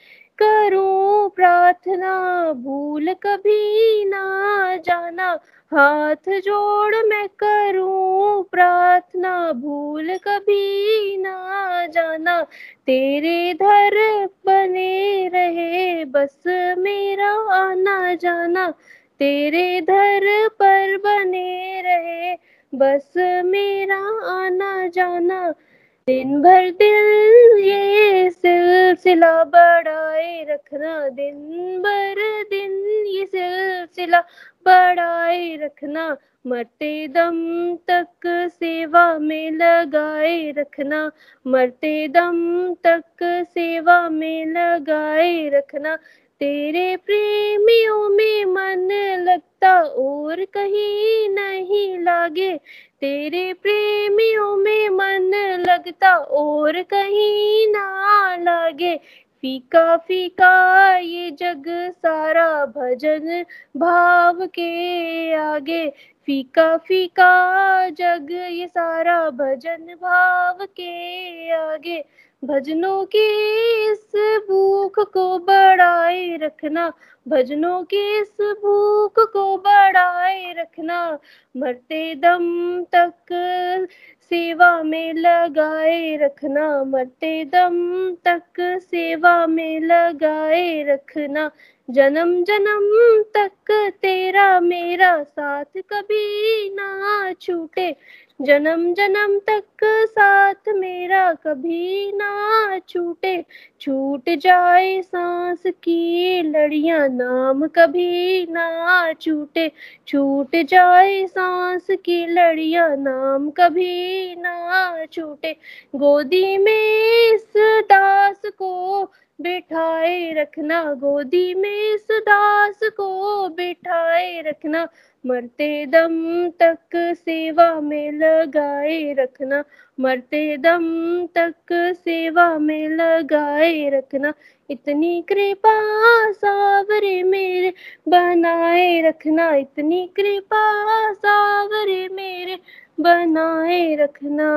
करूँ प्रार्थना, भूल कभी ना जाना। हाथ जोड़ मैं करूँ प्रार्थना, भूल कभी ना जाना। तेरे धर बने रहे, बस मेरा आना जाना। तेरे धर पर बने रहे, बस मेरा आना जाना। दिन भर दिल ये सिलसिला बढ़ाए रखना। दिन भर दिन ये सिलसिला बढ़ाए रखना। मरते दम तक सेवा में लगाए रखना। मरते दम तक सेवा में लगाए रखना। तेरे प्रेमियों में मन लगता और कहीं नहीं लागे। तेरे प्रेमियों में मन लगता और कहीं ना लगे। फीका फीका ये जग सारा भजन भाव के आगे। फीका फीका जग ये सारा भजन भाव के आगे। भजनों की इस भूख को बढ़ाए रखना, भजनों की इस भूख को बढ़ाए रखना, मरते दम तक सेवा में लगाए रखना, मरते दम तक सेवा में लगाए रखना, जन्म जन्म तक तेरा मेरा साथ कभी ना छूटे। जन्म जन्म तक साथ मेरा कभी ना छूटे। छूट जाए सांस की लड़ियाँ नाम कभी ना छूटे। छूट जाए सांस की लड़ियाँ नाम कभी ना छूटे। गोदी में इस दास को बिठाए रखना। गोदी में इस दास को बिठाए रखना। मरते दम तक सेवा में लगाए रखना। मरते दम तक सेवा में लगाए रखना। इतनी कृपा सावरे मेरे बनाए रखना। इतनी कृपा सावरे मेरे बनाए रखना।